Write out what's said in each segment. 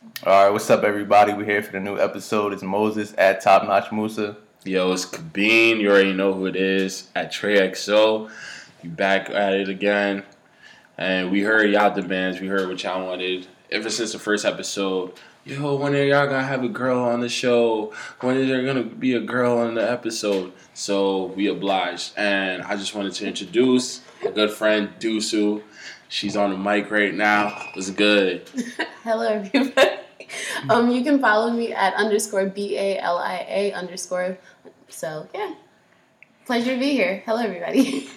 All right, what's up, everybody? We're here for the new episode. It's Moses at Top Notch Musa. Yo, it's Kabine. You already know who it is. At Trey XO. You back at it again. And we heard y'all demands. We heard what y'all wanted. Ever since the first episode, yo, when are y'all gonna have a girl on the show? When is there gonna be a girl on the episode? So we obliged. And I just wanted to introduce a good friend, Dusu. She's on the mic right now. It's good? Hello, everybody. Um, you can follow me at underscore B A L I A underscore. So yeah, pleasure to be here. Hello, everybody.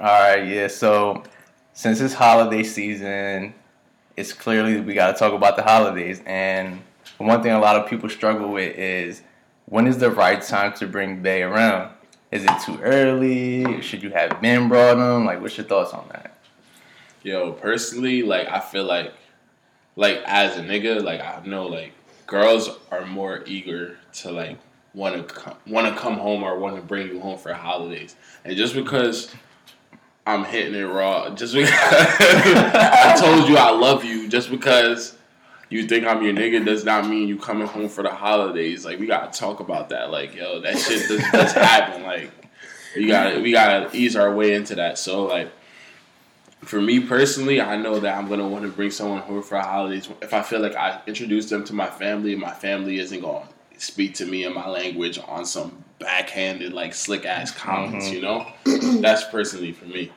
All right, yeah. So since it's holiday season, it's clearly we got to talk about the holidays. And one thing a lot of people struggle with is when is the right time to bring Bay around? Is it too early? Should you have been brought them? Like, what's your thoughts on that? Yo, personally, like I feel like, like as a nigga, like I know like girls are more eager to like want to come, want to come home or want to bring you home for holidays, and just because I'm hitting it raw, just because I told you I love you, just because you think I'm your nigga does not mean you coming home for the holidays. Like we gotta talk about that. Like yo, that shit does, does happen. Like we gotta we gotta ease our way into that. So like for me personally, I know that I'm gonna want to bring someone home for holidays if I feel like I introduce them to my family and my family isn't gonna speak to me in my language on some backhanded like slick ass mm-hmm. comments, you know? That's personally for me.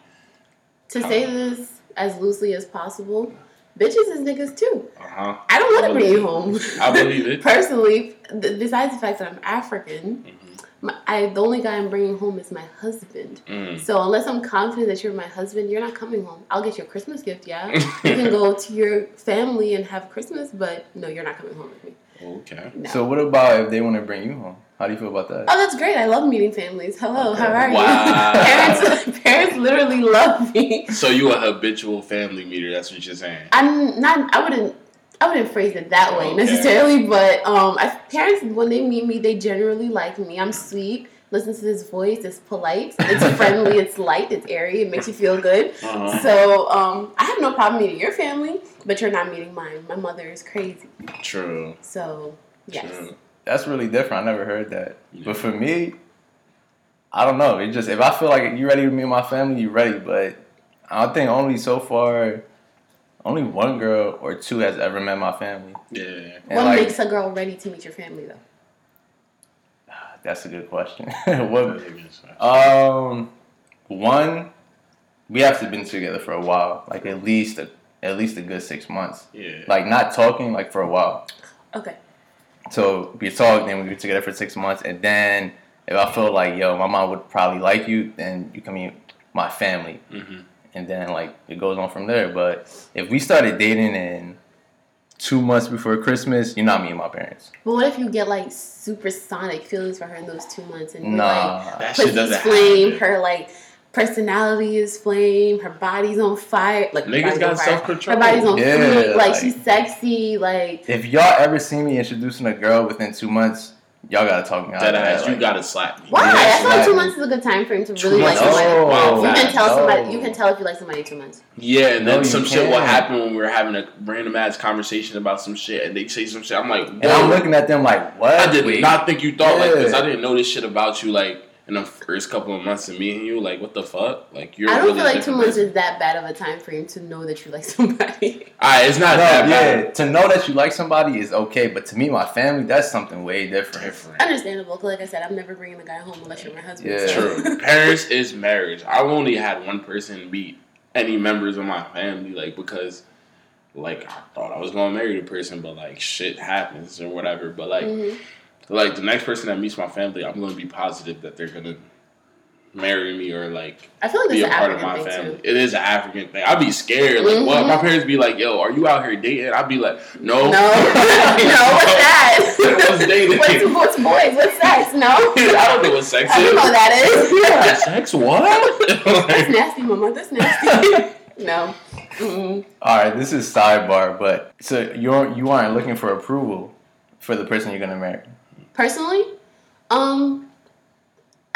to say um, this as loosely as possible, bitches is niggas too. Uh huh. I don't want to bring you home. I believe it. Personally, th- besides the fact that I'm African, mm-hmm. My, I the only guy I'm bringing home is my husband. Mm. So unless I'm confident that you're my husband, you're not coming home. I'll get you a Christmas gift, yeah. you can go to your family and have Christmas, but no, you're not coming home with me. Okay. No. So, what about if they want to bring you home? How do you feel about that? Oh, that's great. I love meeting families. Hello, how are Wow. you? parents, parents literally love me. So you a habitual family meter? That's what you're saying. I'm not. I wouldn't. I wouldn't phrase it that way Okay. necessarily, but um, I, parents when they meet me, they generally like me. I'm sweet. Listen to this voice. It's polite. It's friendly. It's light. It's airy. It makes you feel good. Uh-huh. So um, I have no problem meeting your family, but you're not meeting mine. My mother is crazy. True. So yes. True. That's really different. I never heard that. Yeah. But for me, I don't know. It just if I feel like you're ready to meet my family, you're ready. But I think only so far, only one girl or two has ever met my family. Yeah. And what like, makes a girl ready to meet your family though? that's a good question. what? Um, one, we have to been together for a while, like at least a, at least a good six months. Yeah. Like not talking, like for a while. Okay. So we talk, then we get together for six months, and then if I feel like yo, my mom would probably like you, then you can meet my family, hmm and then like it goes on from there. But if we started dating in two months before Christmas, you're not me and my parents. But what if you get like supersonic feelings for her in those two months and you're like Nah, That shit doesn't flame, happen. her like personality is flame, her body's on fire. Like Niggas got self control. Her body's on Yeah, fleek, like, like- she's sexy, like if y'all ever see me introducing a girl within two months, y'all gotta talk me out. That of ass, that. you gotta slap me. why? Yeah, I feel like two months is a good time frame to really like months? somebody. No, Wow, You can fast. tell somebody. You can tell if you like somebody in two months. Yeah, and then you some shit will happen when we're having a random ass conversation about some shit, and they say some shit. I'm like, And I'm looking at them like, what? I did Wait. not think you thought like this. I didn't know this shit about you like in the first couple of months of meeting you. Like, what the fuck? Like, you're I don't really feel like two months is that bad of a time frame to know that you like somebody. Alright, it's not No, that bad. yeah, to know that you like somebody is okay, but to me, my family, that's something way different. Different. Understandable, because like I said, I'm never bringing the guy home unless you're my husband. Yeah. so- True. Parents is marriage. I've only had one person meet any members of my family, like because like I thought I was gonna marry the person, but like shit happens or whatever. But like Mhm. Like the next person that meets my family, I'm gonna be positive that they're gonna marry me or like I feel like be a part African of my family. too. It is an African thing. I'd be scared. Like what? Mhm. My parents be like, "Yo, are you out here dating?" I'd be like, "No, No, no, what's that? What's dating? What's, what's boys? What's sex? No, I don't know what sex I is. don't know what that is. Sex what? That's nasty, mama. That's nasty. no. Mm-mm. All right, this is sidebar, but so you're you aren't looking for approval for the person you're gonna marry. Personally, um,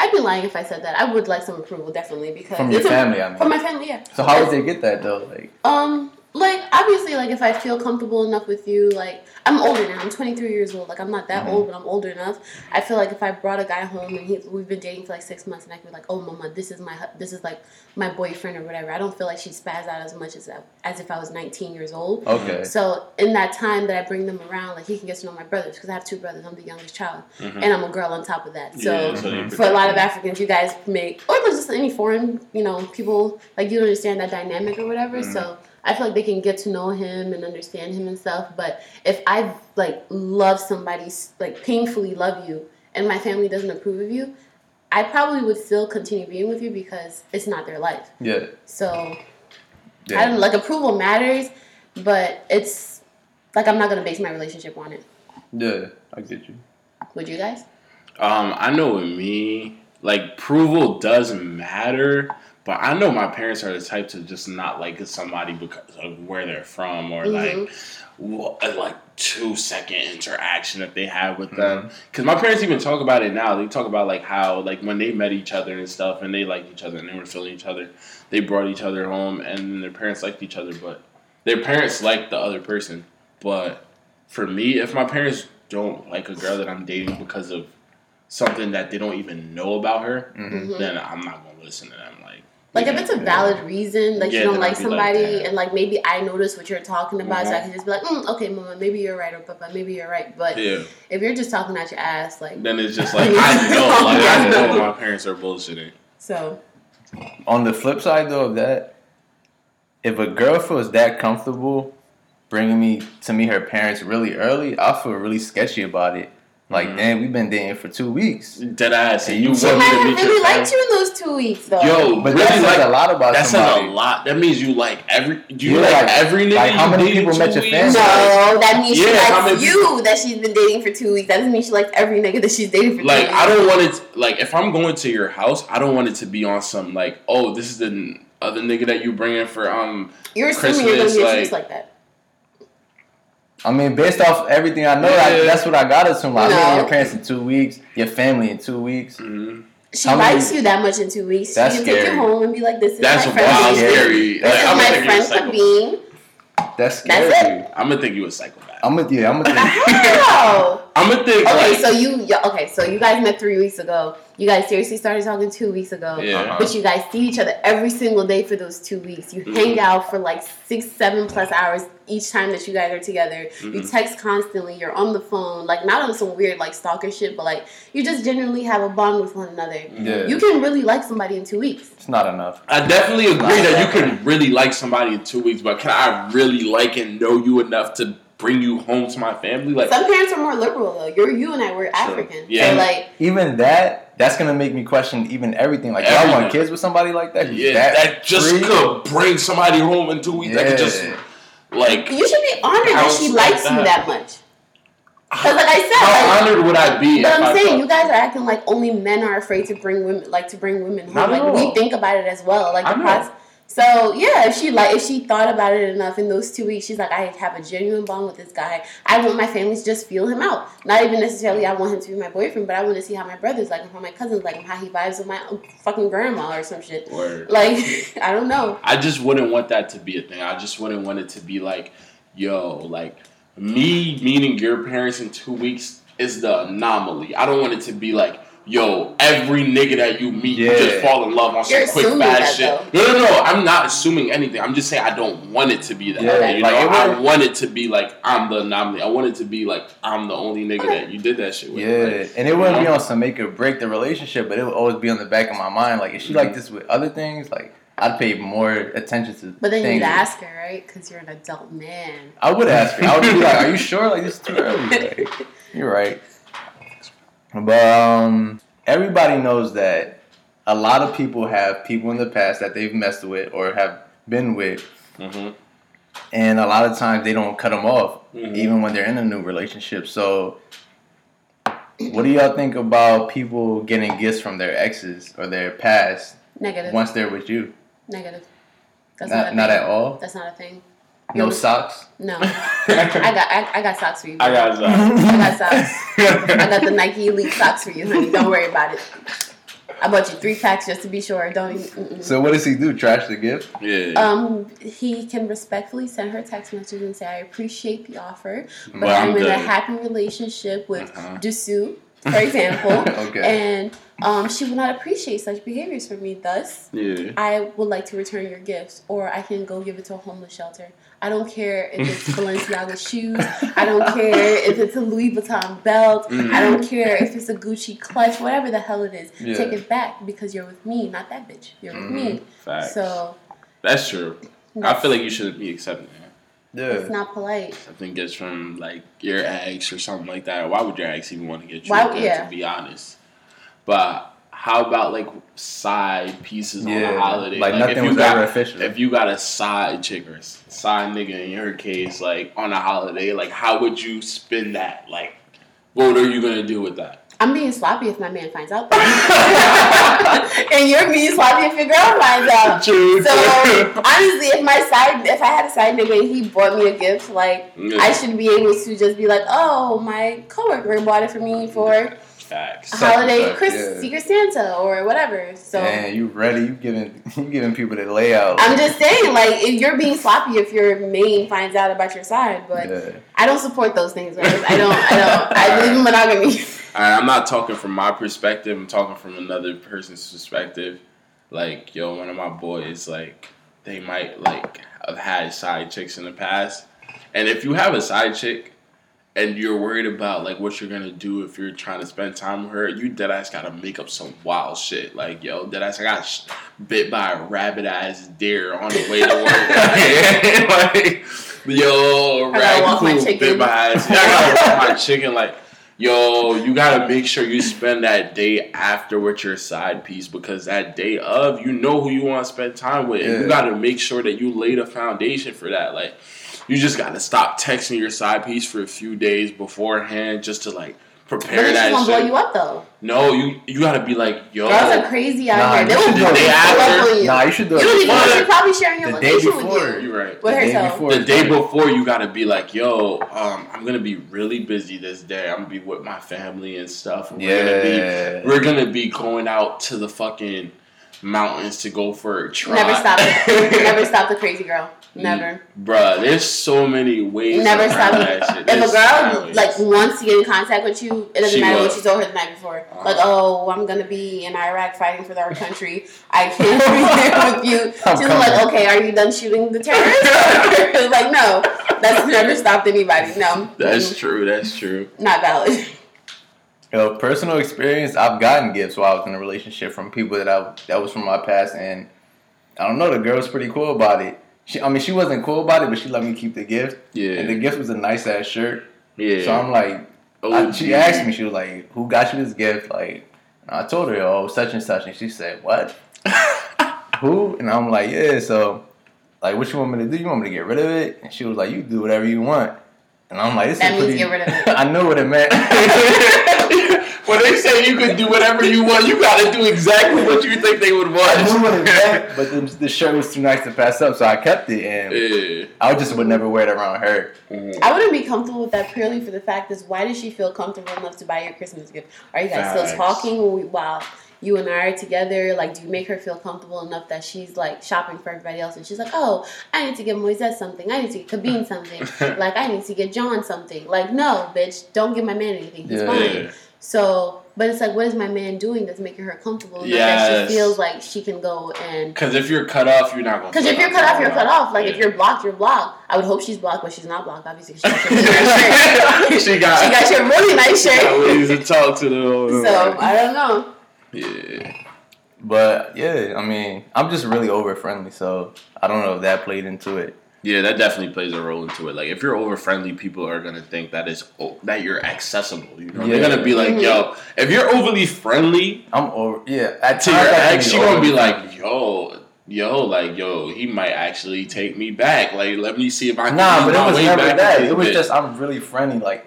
I'd be lying if I said that. I would like some approval, definitely, because From your family, I mean. From my family, yeah. So how would they get that though? Like, Um, like obviously like if I feel comfortable enough with you, like I'm older now. I'm 23 years old. Like I'm not that Mhm. old, but I'm older enough. I feel like if I brought a guy home and he, we've been dating for like six months, and I could be like, oh mama, this is my this is like my boyfriend or whatever. I don't feel like she'd spaz out as much as as if I was 19 years old. Okay. So in that time that I bring them around, like he can get to know my brothers because I have two brothers. I'm the youngest child, and I'm a girl on top of that. So. yeah. For a lot of Africans, you guys make, or just any foreign, you know, people like you understand that dynamic or whatever. Mhm. So I feel like they can get to know him and understand him and stuff. But if I like love somebody, like painfully love you, and my family doesn't approve of you, I probably would still continue being with you because it's not their life. Yeah. So I Yeah. don't like approval matters, but it's like I'm not gonna base my relationship on it. Yeah. I get you. Would you guys? Um, I know with me, like approval does matter, but I know my parents are the type to just not like somebody because of where they're from or like wha- a, like two second interaction that they have with them. Because my parents even talk about it now. They talk about like how like when they met each other and stuff, and they liked each other and they were feeling each other. They brought each other home, and their parents liked each other, but their parents liked the other person. But for me, if my parents don't like a girl that I'm dating because of something that they don't even know about her, hmm Mhm. then I'm not gonna listen to them. Like, Like if it's a valid reason, like Yeah, you don't like I'd like, somebody, and like maybe I notice what you're talking about, so I Mhm. can just be like, mm, okay, mama, maybe you're right, or papa, maybe you're right. But yeah, if you're just talking out your ass, like then it's just like I know, like I know my parents are bullshitting. so, On the flip side, though, of that, if a girl feels that comfortable bringing me to meet her parents really early, I feel really sketchy about it. Like, Mhm. damn, we've been dating for two weeks. Dead ass, and you she want me to meet really your liked parents. you in those two weeks, though. Yo, But really that says like a lot about that says a lot. That means you like every. Do you Yeah, like, like- every nigga? like, how many people met your weeks? family? no, that means she Yeah, how likes many you that she's been dating for two weeks. That doesn't mean she likes every nigga that she's dating for two Like weeks. I don't want it. Like if I'm going to your house, I don't want it to be on some like, oh, this is the other nigga that you bring in for um. You're assuming you're gonna Christmas, be like- accused like that. I mean, based off everything I know, I, that's what I got to assume. Like, I No. your parents in two weeks, your family in two weeks. mhm. She How many- likes you that much in two weeks. She That's can take you home and be like, "This is That's my friend. wild, scary. scary. This Like, is I'm my gonna think you're a friend psychopath. Sabine." That's scary. That's it. I'm gonna think you a psychopath. I'm with you. I'm with you. How? I'm gonna think Okay, like, so you okay? So you guys met three weeks ago. You guys seriously started talking two weeks ago. yeah. Uh-huh. But you guys see each other every single day for those two weeks. You Mhm. hang out for like six, seven plus hours each time that you guys are together. You Mhm. text constantly. You're on the phone, like not on some weird like stalker shit, but like you just genuinely have a bond with one another. Yeah. You can really like somebody in two weeks. It's not enough. I definitely agree that you can really like somebody in two weeks, but can I really like and know you enough to bring you home to my family? Like, Some parents are more liberal though. You're you and I were African, Yeah. so like Even that, that's gonna make me question even everything. Like, y'all want kids with somebody like that? yeah, that, just free? could bring somebody home in two weeks. That could just Yeah. like. you should be honored that House she like likes you that. that much. Because like I said, How like, honored would I be? But if I'm I saying thought- you guys are acting like only men are afraid to bring women, like to bring women home. Not like we think about it as well. Like I the know. process. So yeah, if she like if she thought about it enough in those two weeks, she's like, I have a genuine bond with this guy. I want my family to just feel him out. Not even necessarily I want him to be my boyfriend, but I want to see how my brothers like how my cousins like how he vibes with my fucking grandma or some shit. Word. Like I don't know. I just wouldn't want that to be a thing. I just wouldn't want it to be like, yo, like me meeting your parents in two weeks is the anomaly. I don't want it to be like, yo, every nigga that you meet, you just fall in love on some You're quick assuming fast that, shit. No, no, no. I'm not assuming anything. I'm just saying I don't want it to be that. Yeah, you like, know, I want it to be like I'm the anomaly. I want it to be like I'm the only nigga that you did that shit with. Yeah, Like, and it wouldn't be on some make or break the relationship, but it would always be on the back of my mind. Like, if she Mhm. like this with other things, like I'd pay more attention to. But then things. you'd ask her, right? Because you're an adult man. I would ask her. I would be like, "Are you sure? Like this is too early." Like, you're right. But um, everybody knows that a lot of people have people in the past that they've messed with or have been with, Mhm. and a lot of times they don't cut them off, Mhm. even when they're in a new relationship. So, what do y'all think about people getting gifts from their exes or their past Negative. once they're with you? Negative. That's Not, not, not at all. That's not a thing. No socks. No. I got I, I got socks for you. I got that. I got socks. I got the Nike Elite socks for you, honey. Don't worry about it. I bought you three packs just to be sure. Don't. Even, mm-mm. So what does he do? Trash the gift? Yeah. Um, he can respectfully send her a text message and say, "I appreciate the offer, but Well, I'm I'm, in a happy relationship with Uh-huh. Dusu, for example, Okay. and um, she would not appreciate such behaviors from me. Thus, yeah. I would like to return your gifts, or I can go give it to a homeless shelter. I don't care if it's Balenciaga shoes. I don't care if it's a Louis Vuitton belt. Mhm. I don't care if it's a Gucci clutch. Whatever the hell it is, Yeah. take it back because you're with me, not that bitch. You're with me. Facts. So That's true. I feel like you shouldn't be accepting that. it's Yeah. not polite. I think it's from like your ex or something like that. Why would your ex even want to get you Why- a yeah. to be honest? But how about like side pieces on Yeah. a holiday? Like, if nothing you was got, ever official. If you got a side chick or side nigga in your case, like on a holiday, like how would you spend that? Like, what are you gonna do with that? I'm being sloppy if my man finds out. and you're being sloppy if your girl finds out. True. So honestly, if my side, if I had a side nigga and he bought me a gift, like Yeah. I should be able to just be like, oh, my coworker bought it for me for Facts. a holiday, Such, Chris, yeah. Secret Santa or whatever. So Man, you ready? You giving you giving people the layout. I'm just saying, like, if you're being sloppy if your main finds out about your side, but yeah. I don't support those things, guys. I don't. I don't. I believe in monogamy. And I'm not talking from my perspective. I'm talking from another person's perspective. Like, yo, one of my boys, like, they might like have had side chicks in the past. And if you have a side chick and you're worried about like what you're gonna do if you're trying to spend time with her, you dead ass gotta make up some wild shit. Like, yo, dead ass, I got sh- bit by a rabbit ass deer on the way to work. like, yo, I gotta walk my raccoon bit my ass. I gotta walk my chicken. Like, yo, you gotta make sure you spend that day after with your side piece because that day of, you know who you want to spend time with. And Yeah. you gotta make sure that you lay the foundation for that. Like, you just gotta stop texting your side piece for a few days beforehand just to like But prepare then she's that gonna blow you up though. No, you you gotta be like, yo. Girls are crazy out Nah, here. They you will should blow do it you after. you. Nah, you should do You don't it. even know she's probably sharing your The day before. with you. You're right. With The day before. the day before you gotta be like, yo, um, I'm gonna be really busy this day. I'm gonna be with my family and stuff. and We're gonna be Yeah. we're gonna be going out to the fucking mountains to go for a trot. Never stop it. Never stop the crazy girl. Never. Bruh, there's so many ways. Never stop that. If a girl like wants to get in contact with you, it doesn't She matter will. what you told her the night before. Uh-huh. Like, oh, I'm gonna be in Iraq fighting for our country. I can't be there with you. I'm She's like, okay, are you done shooting the terrorists? like, no, that's never stopped anybody. No, That's true. That's true. not valid. Yo, personal experience. I've gotten gifts while I was in a relationship from people that I that was from my past, and I don't know. The girl was pretty cool about it. She, I mean, she wasn't cool about it, but she let me keep the gift, Yeah, and the gift was a nice ass shirt. Yeah. So I'm like, I, OG. she asked me, she was like, "Who got you this gift?" Like, and I told her, "Oh, such and such," and she said, "What? Who?" And I'm like, "Yeah." So, like, what you want me to do? You want me to get rid of it? And she was like, "You do whatever you want." And I'm like, "This That is means pretty." get rid of it. I knew what it meant. when they say you can do whatever you want, you gotta do exactly what you think they would I knew what it want. meant, but the, the shirt was too nice to pass up, so I kept it, and yeah. I just would never wear it around her. Mhm. I wouldn't be comfortable with that purely for the fact is why does she feel comfortable enough to buy your Christmas gift? Are you guys Facts. still talking while you and I are together? Like, do you make her feel comfortable enough that she's like shopping for everybody else and she's like, oh, I need to get Moises something. I need to get Kabine something. like, I need to get John something. Like, no, bitch, don't give my man anything. He's Yeah. fine. So, but it's like, what is my man doing that's making her comfortable Yes. that she feels like she can go and Because if you're cut off, you're not gonna. because if you're cut off, you're cut off. Like if you're blocked, you're blocked. I would hope she's blocked, but she's not blocked. Obviously, she got your really she got. She got your really nice shirt. to talk to them. So I don't know. yeah. But yeah, I mean, I'm just really over friendly, so I don't know if that played into it. Yeah, that definitely plays a role into it. Like, if you're over friendly, people are gonna think that is oh, that you're accessible. You know, they're gonna be like. "Yo, if you're overly friendly I'm over. Yeah, at to your ex, she gonna be like, yo, yo, like, yo, he might actually take me back. Like, let me see if I can Nah, but it was never that. It was this just I'm really friendly. Like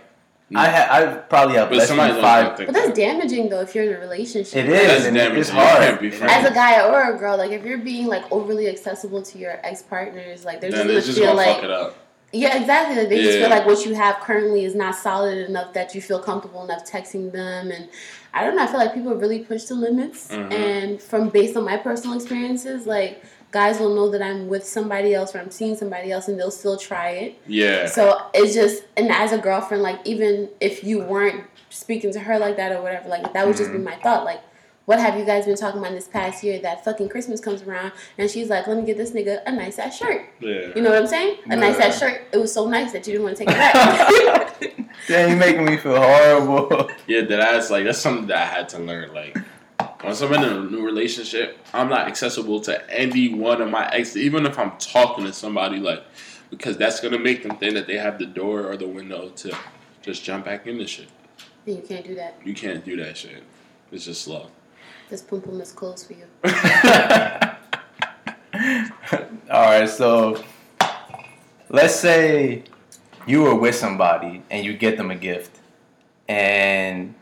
I had, I probably have But less than five. But that's that. damaging though if you're in a relationship. It is, That's damaging. it's You can't hard. be friends. As a guy or a girl, like if you're being like overly accessible to your ex partners, like they're just Then gonna just feel gonna like fuck it up. Yeah, exactly. Like, they just feel like what you have currently is not solid enough that you feel comfortable enough texting them. And I don't know. I feel like people really push the limits. Mhm. And from based on my personal experiences, like guys will know that I'm with somebody else or I'm seeing somebody else, and they'll still try it. Yeah. So it's just, and as a girlfriend, like even if you weren't speaking to her like that or whatever, like that would just be mm-hmm. my thought. Like, what have you guys been talking about this past year? That fucking Christmas comes around, and she's like, "Let me get this nigga a nice ass shirt." Yeah. You know what I'm saying? A nice ass shirt. It was so nice that you didn't want to take it back. Damn, you're making me feel horrible. Yeah, that that's like that's something that I had to learn. Like once I'm in a new relationship, I'm not accessible to any one of my exes, even if I'm talking to somebody. Like because that's gonna make them think that they have the door or the window to just jump back into shit. you can't do that. You can't do that shit. It's just slow. This pum pum is closed for you. All right, so let's say you were with somebody and you get them a gift, and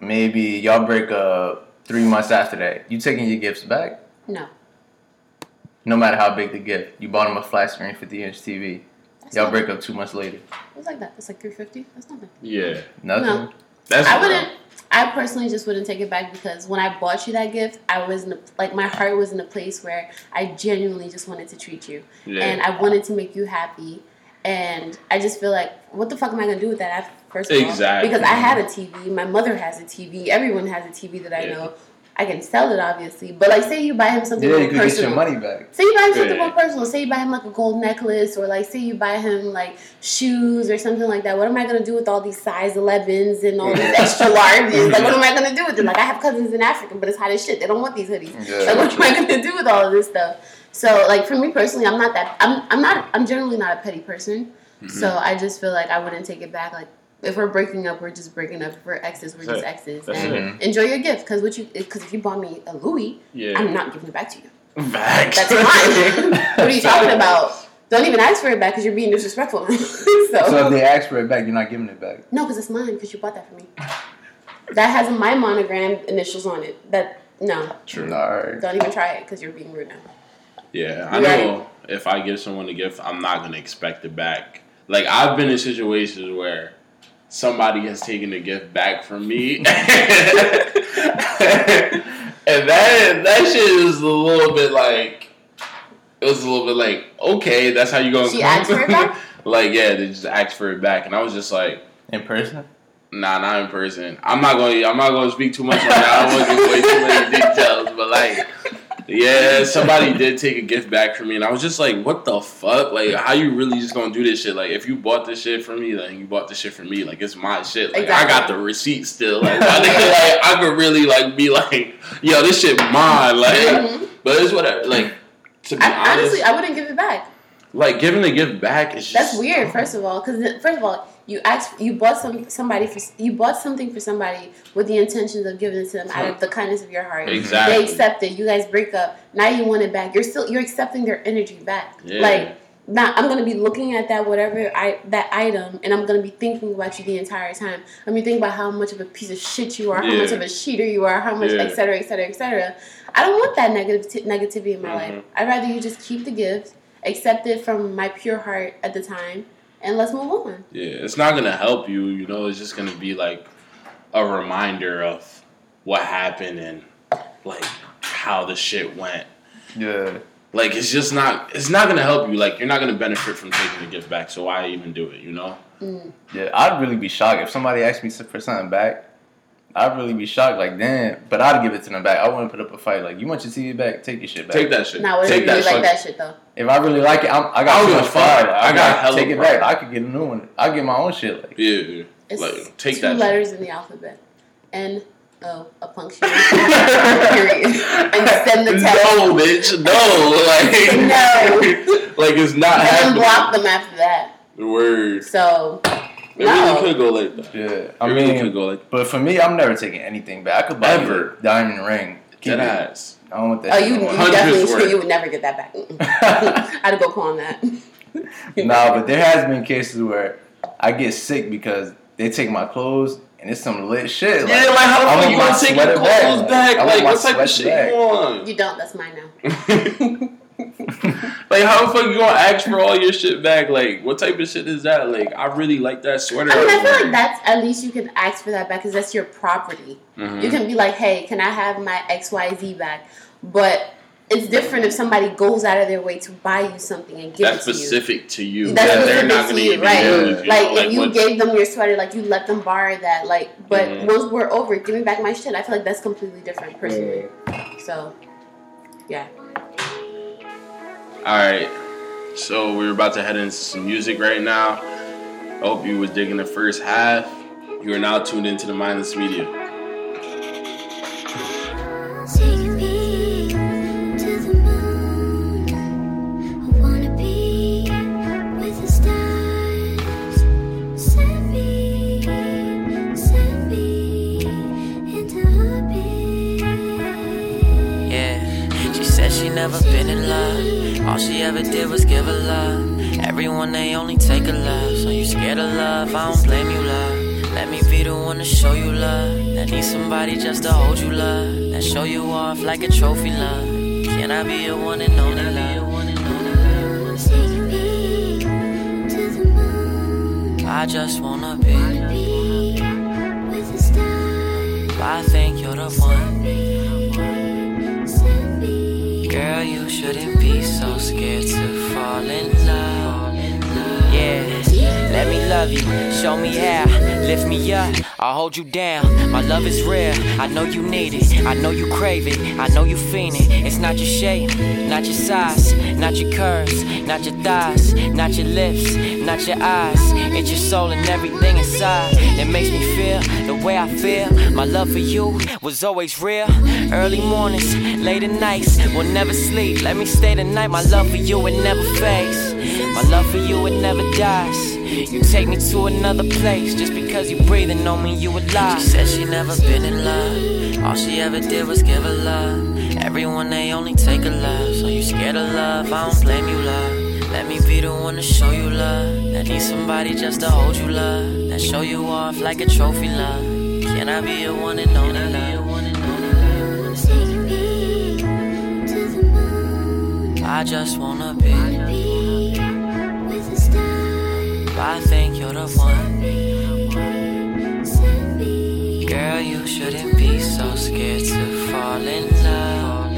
maybe y'all break up three months after that. You taking your gifts back? No. No matter how big the gift, you bought him a flat screen 50 inch TV. That's Y'all not- break up two months later. It's like that. It's like 350. That's nothing. Yeah, Nothing. No. that's I real. wouldn't. I personally just wouldn't take it back because when I bought you that gift, I was in a, like my heart was in a place where I genuinely just wanted to treat you, Yeah. and I wanted to make you happy, and I just feel like, what the fuck am I gonna do with that? I, first of all, Exactly. because I had a TV, my mother has a TV, everyone has a TV that I Yeah. know. I can sell it obviously, but like, say you buy him something Yeah, more you could get your money back. Say you buy him something Yeah. more personal. Say you buy him like a gold necklace, or like say you buy him like shoes or something like that. What am I gonna do with all these size 11s and all these extra larges? Like, what am I gonna do with them? Like, I have cousins in Africa, but it's hot as shit. They don't want these hoodies. Yeah. Like, what am I gonna do with all of this stuff? So, like for me personally, I'm not that. I'm I'm not. I'm generally not a petty person. Mm-hmm. So I just feel like I wouldn't take it back. Like. If we're breaking up, we're just breaking up. If we're exes, we're That's just exes. And it. enjoy your gift, because what you, because if you bought me a Louis, yeah. I'm not giving it back to you. Back. That's mine. what are you talking about? Don't even ask for it back because you're being disrespectful. so, So if they ask for it back, you're not giving it back. no, because it's mine because you bought that for me. That has my monogram initials on it. That no, True. All right. don't even try it because you're being rude now. Yeah, I You know if I give someone a gift, I'm not gonna expect it back. Like I've been in situations where somebody has taken a gift back from me, and that that shit is a little bit like it was a little bit like okay, that's how you gonna She come? asked for it back? like yeah, they just asked for it back, and I was just like. In person? Nah, not in person. I'm not going. to I'm not going to speak too much on that. I don't want to give away too many details. But like, yeah, somebody did take a gift back from me, and I was just like, "What the fuck? Like, how you really just gonna do this shit? Like, if you bought this shit for me, like you bought this shit for me, like it's my shit. Like I got the receipt still. Like, nigga, like I could really like be like, yo, this shit mine. Like, Mhm. but it's whatever. Like, to be I, honest, honestly, I wouldn't give it back. like giving a gift back is just That's weird. First of all, because first of all, you asked, you bought some somebody for you bought something for somebody with the intentions of giving it to them out of the kindness of your heart. Exactly. They accept it. You guys break up. Now you want it back. You're still you're accepting their energy back. Yeah. Like now I'm gonna be looking at that whatever I that item and I'm gonna be thinking about you the entire time. I'm gonna think about how much of a piece of shit you are, how much of a cheater you are, how much Yeah. et cetera, et cetera, et cetera. I don't want that negative negativity in my life. Mhm. I'd rather you just keep the gift, accept it from my pure heart at the time, and let's move on. Yeah, it's not gonna help you. You know, it's just gonna be like a reminder of what happened and like how the shit went. Yeah. Like it's just not. It's not gonna help you. Like you're not gonna benefit from taking the gift back. So why even do it? You know? Mm. Yeah, I'd really be shocked if somebody asked me for something back. I'd really be shocked, like damn. But I'd give it to them back. I wouldn't put up a fight. Like you want your TV back, take your shit back. Take that shit. Now, what Take you that really like that shit though? If I really like it, I'm, I I got don't too much a pride. I I got got hella take it pride. back. I could get a new one. I get my own shit. Like Yeah, yeah. It's Like, take two that shit. letters in the alphabet. N O a punctuation period and send the text. No, bitch. No. Like No. like it's not and then happening. block them after that. The word. So It No. really could go like that. yeah, I It really could go like but for me, I'm never taking anything back. I could buy Ever. a diamond ring. Keep that it. ass. I don't want that. oh, you, no you definitely worth. you would never get that back. I'd go pawn that. nah, but there has been cases where I get sick because they take my clothes and it's some lit shit. Yeah, like how the I fuck want you gonna take your clothes back. back? I want Like my what type of shit you want? you don't. That's mine now. like, how the fuck you gonna ask for all your shit back? Like, what type of shit is that? Like, I really like that sweater. I mean, I feel like that's at least you can ask for that back because that's your property. Mhm. You can be like, hey, can I have my X Y Z back? But it's different if somebody goes out of their way to buy you something and give That's it to you. specific to you. That's that they're specific not to gonna you, even right? deal you. Like, if you what- gave them your sweater, like you let them borrow that, like. But Mhm. once we're over, give me back my shit. I feel like that's completely different, personally. So, yeah. All right. So we're about to head into some music right now. I hope you was digging the first half. You are now tuned into the Mindless Media. Take me to the moon. I wanna be with the stars. Send me, send me into orbit. Yeah, she said she never been in love. All she ever did was give her love. Everyone they only take a love. So you scared of love? I don't blame you, love. Let me be the one to show you love. That need somebody just to hold you, love. That show you off like a trophy, love. Can I be your one and only love? Take me to the moon. I just wanna be. Be with the stars. I think you're the one. You shouldn't be so scared to fall in love. Yeah, let me love you, show me how. Lift me up, I'll hold you down. My love is real, I know you need it. I know you crave it, I know you fiend it. It's not your shape, not your size, not your curves, not your thighs, not your lips, not your eyes. It's your soul and everything inside that makes me feel the way I feel. My love for you was always real. Early mornings, late at nights, will never sleep. Let me stay tonight. My love for you it never fades. My love for you it never dies. You take me to another place just because you breathing on me, you alive. She said she never been in love. All she ever did was give her love. Everyone they only take a love. So you scared of love? I don't blame you, love. Let me be the one to show you love. That need somebody just to hold you, love. That show you off like a trophy, love. Can I be your one and only love? Take me to the moon. I just wanna be. With the stars. I think you're the one. Girl, you shouldn't be so scared to fall in love.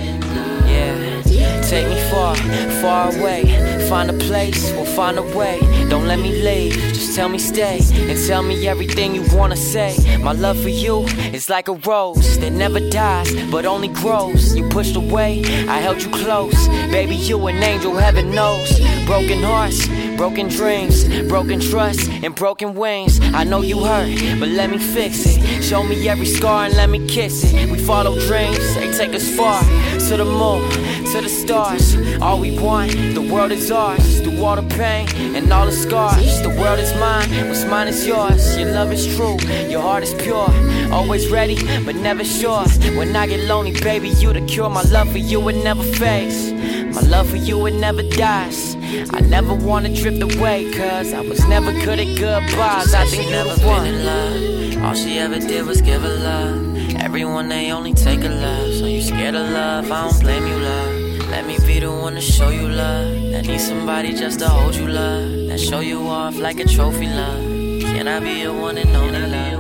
Yeah, take me far, far away. Find a place, we'll find a way. Don't let me leave, just tell me stay. And tell me everything you wanna say. My love for you is like a rose that never dies, but only grows. You pushed away, I held you close. Baby, you an angel, heaven knows. Broken hearts, broken dreams, broken trust, and broken wings. I know you hurt, but let me fix it. Show me every scar and let me kiss it. We follow dreams, they take us far to the moon, to the stars. All we want, the world is ours. Through all the pain and all the scars, the world is mine. What's mine is yours. Your love is true, your heart is pure. Always ready, but never sure. When I get lonely, baby, you the cure. My love for you would never fades. My love for you it never dies. I never wanna drift away, cause I was never good at goodbyes. I think never been in love. All she ever did was give her love. Everyone they only take a love. So you scared of love, I don't blame you, love. Let me be the one to show you love. That need somebody just to hold you, love. That show you off like a trophy, love. Can I be your one and only love?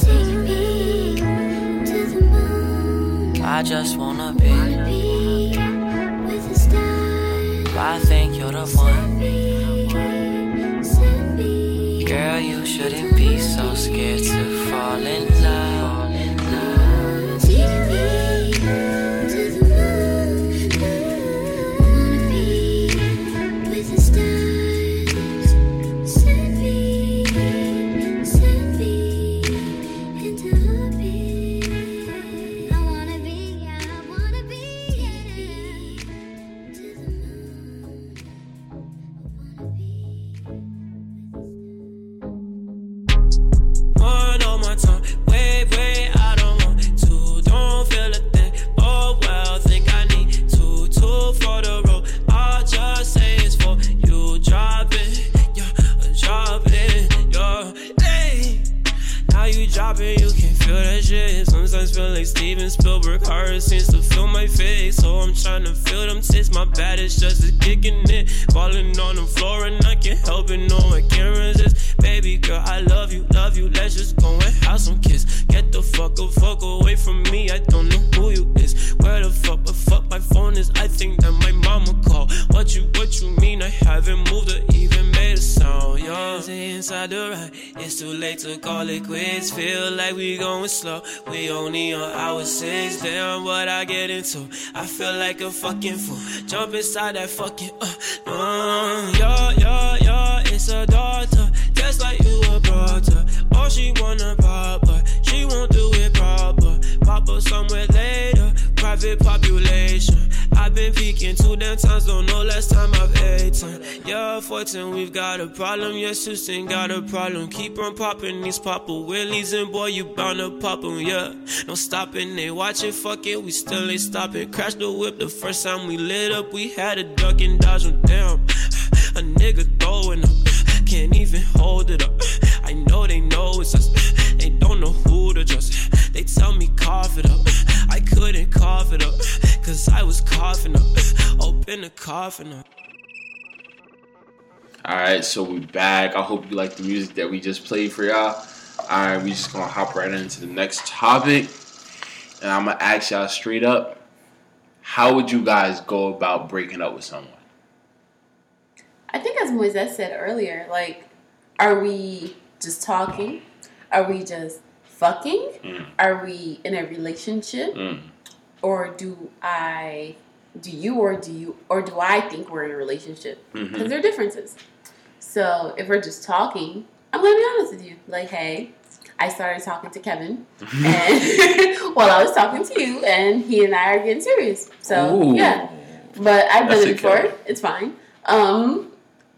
Take me to the moon. I just wanna. Be I think you're the one. Girl, you shouldn't be so scared to fall in love. Take me Hard seems to fill my face. So I'm trying to feel them tits, my baddest just is kicking it. Falling on the floor and I can't help it, no, I can't resist. Baby girl, I love you, love you, let's just go and have some kiss. Get the fuck, up, fuck away from me, I don't know who you is. Where the fuck, but fuck my phone is, I think that my mama called. What you, what you mean, I haven't moved a yeah. Inside the ride, it's too late to call it quits. Feel like we going slow, we only on hour six. Damn, what I get into, I feel like a fucking fool. Jump inside that fucking, uh, uh, yeah, yeah, yeah, it's a daughter, just like you a brother. All she wanna pop, but she won't do it. Pop up somewhere later, private population. I've been peeking two damn times, don't know last time I've eaten. Yeah, 14, we've got a problem. Yes, Houston got a problem. Keep on popping these popper willies, and boy, you bound to pop pop 'em, yeah. No stopping, they watching, fuck it, we still ain't stopping. Crash the whip the first time we lit up, we had a duck and dodge 'em down. A nigga throwing up, can't even hold it up. I know they know it's us, they don't know who to trust. They tell me cough it up, I couldn't cough it up, cause I was coughing up. Open the coffin up. All right, so we back. I hope you like the music that we just played for y'all. All right, we just gonna hop right into the next topic, and I'm gonna ask y'all straight up: How would you guys go about breaking up with someone? I think as Moises said earlier, like, are we just talking? Are we just fucking? Mm. Are we in a relationship? Mm. Or do I, do you or do you, or do I think we're in a relationship? Because Mhm. there are differences. So if we're just talking, I'm going to be honest with you. Like, hey, I started talking to Kevin and while I was talking to you, and he and I are getting serious. So, Ooh. yeah. But I've done it before. It's fine. Um,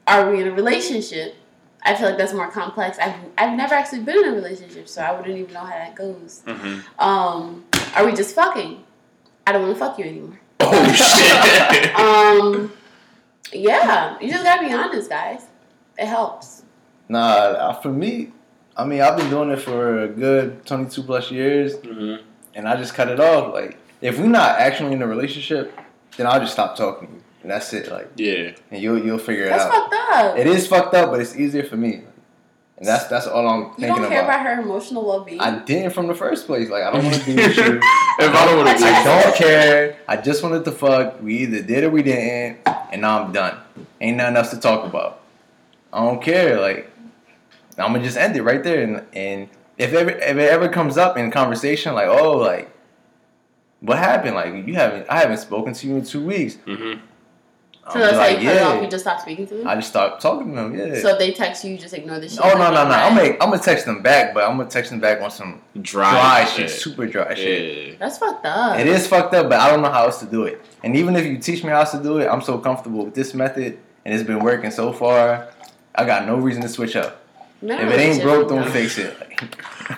are we in a relationship? I feel like that's more complex. I've, I've never actually been in a relationship, so I wouldn't even know how that goes. Mhm. Um, are we just fucking? I don't want to fuck you anymore. Oh shit! Um, yeah, you just gotta be honest, guys. It helps. Nah, uh, for me, I mean, I've been doing it for a good 22 plus years, Mhm. and I just cut it off. Like, if we're not actually in a relationship, then I'll just stop talking to you, and that's it. Like, Yeah, and you'll you'll figure it That's out. fucked up. It is fucked up, but it's easier for me, and that's that's all I'm thinking about. you thinking don't care about. about her emotional well being. I didn't from the first place. Like, I don't want to be with you. if I don't want to, I don't care. I just wanted to fuck. We either did or we didn't, and now I'm done. Ain't nothing else to talk about. I don't care. Like I'm gonna just end it right there. And, and if ever if it ever comes up in conversation, like oh like what happened? Like you haven't I haven't spoken to you in two weeks. Mhm. I'm so that's just how you cut it off. You just stop speaking to them. I just start talking to them. Yeah. So if they text you, you just ignore the shit. oh no no no! I'm gonna I'm gonna text them back, but I'm gonna text them back on some dry, dry, shit, super dry shit. That's fucked up. It is fucked up, but I don't know how else to do it. And even if you teach me how else to do it, I'm so comfortable with this method, and it's been working so far. I got no reason to switch up. Men If it ain't broke, don't fix it.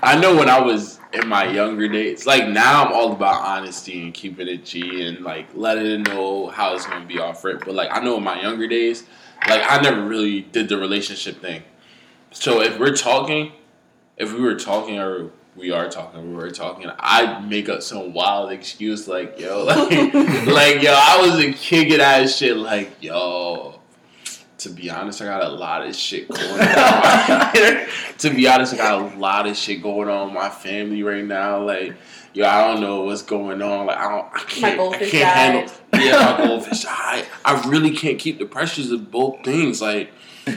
I know when I was in my younger days, like now I'm all about honesty and keeping it G and like letting it know how it's gonna be off. But like I know in my younger days, like I never really did the relationship thing. So if we're talking, if we were talking or we are talking, we were talking, I'd make up some wild excuse like, yo, like, like yo, I was a kicking ass shit like, yo. To be honest, I got a lot of shit going on. to be honest, I got a lot of shit going on in my family right now. Like, yo, I don't know what's going on. Like, I don't, I can't, I goldfish can't handle. died. Yeah, my goldfish died. I really can't keep the pressures of both things. Like,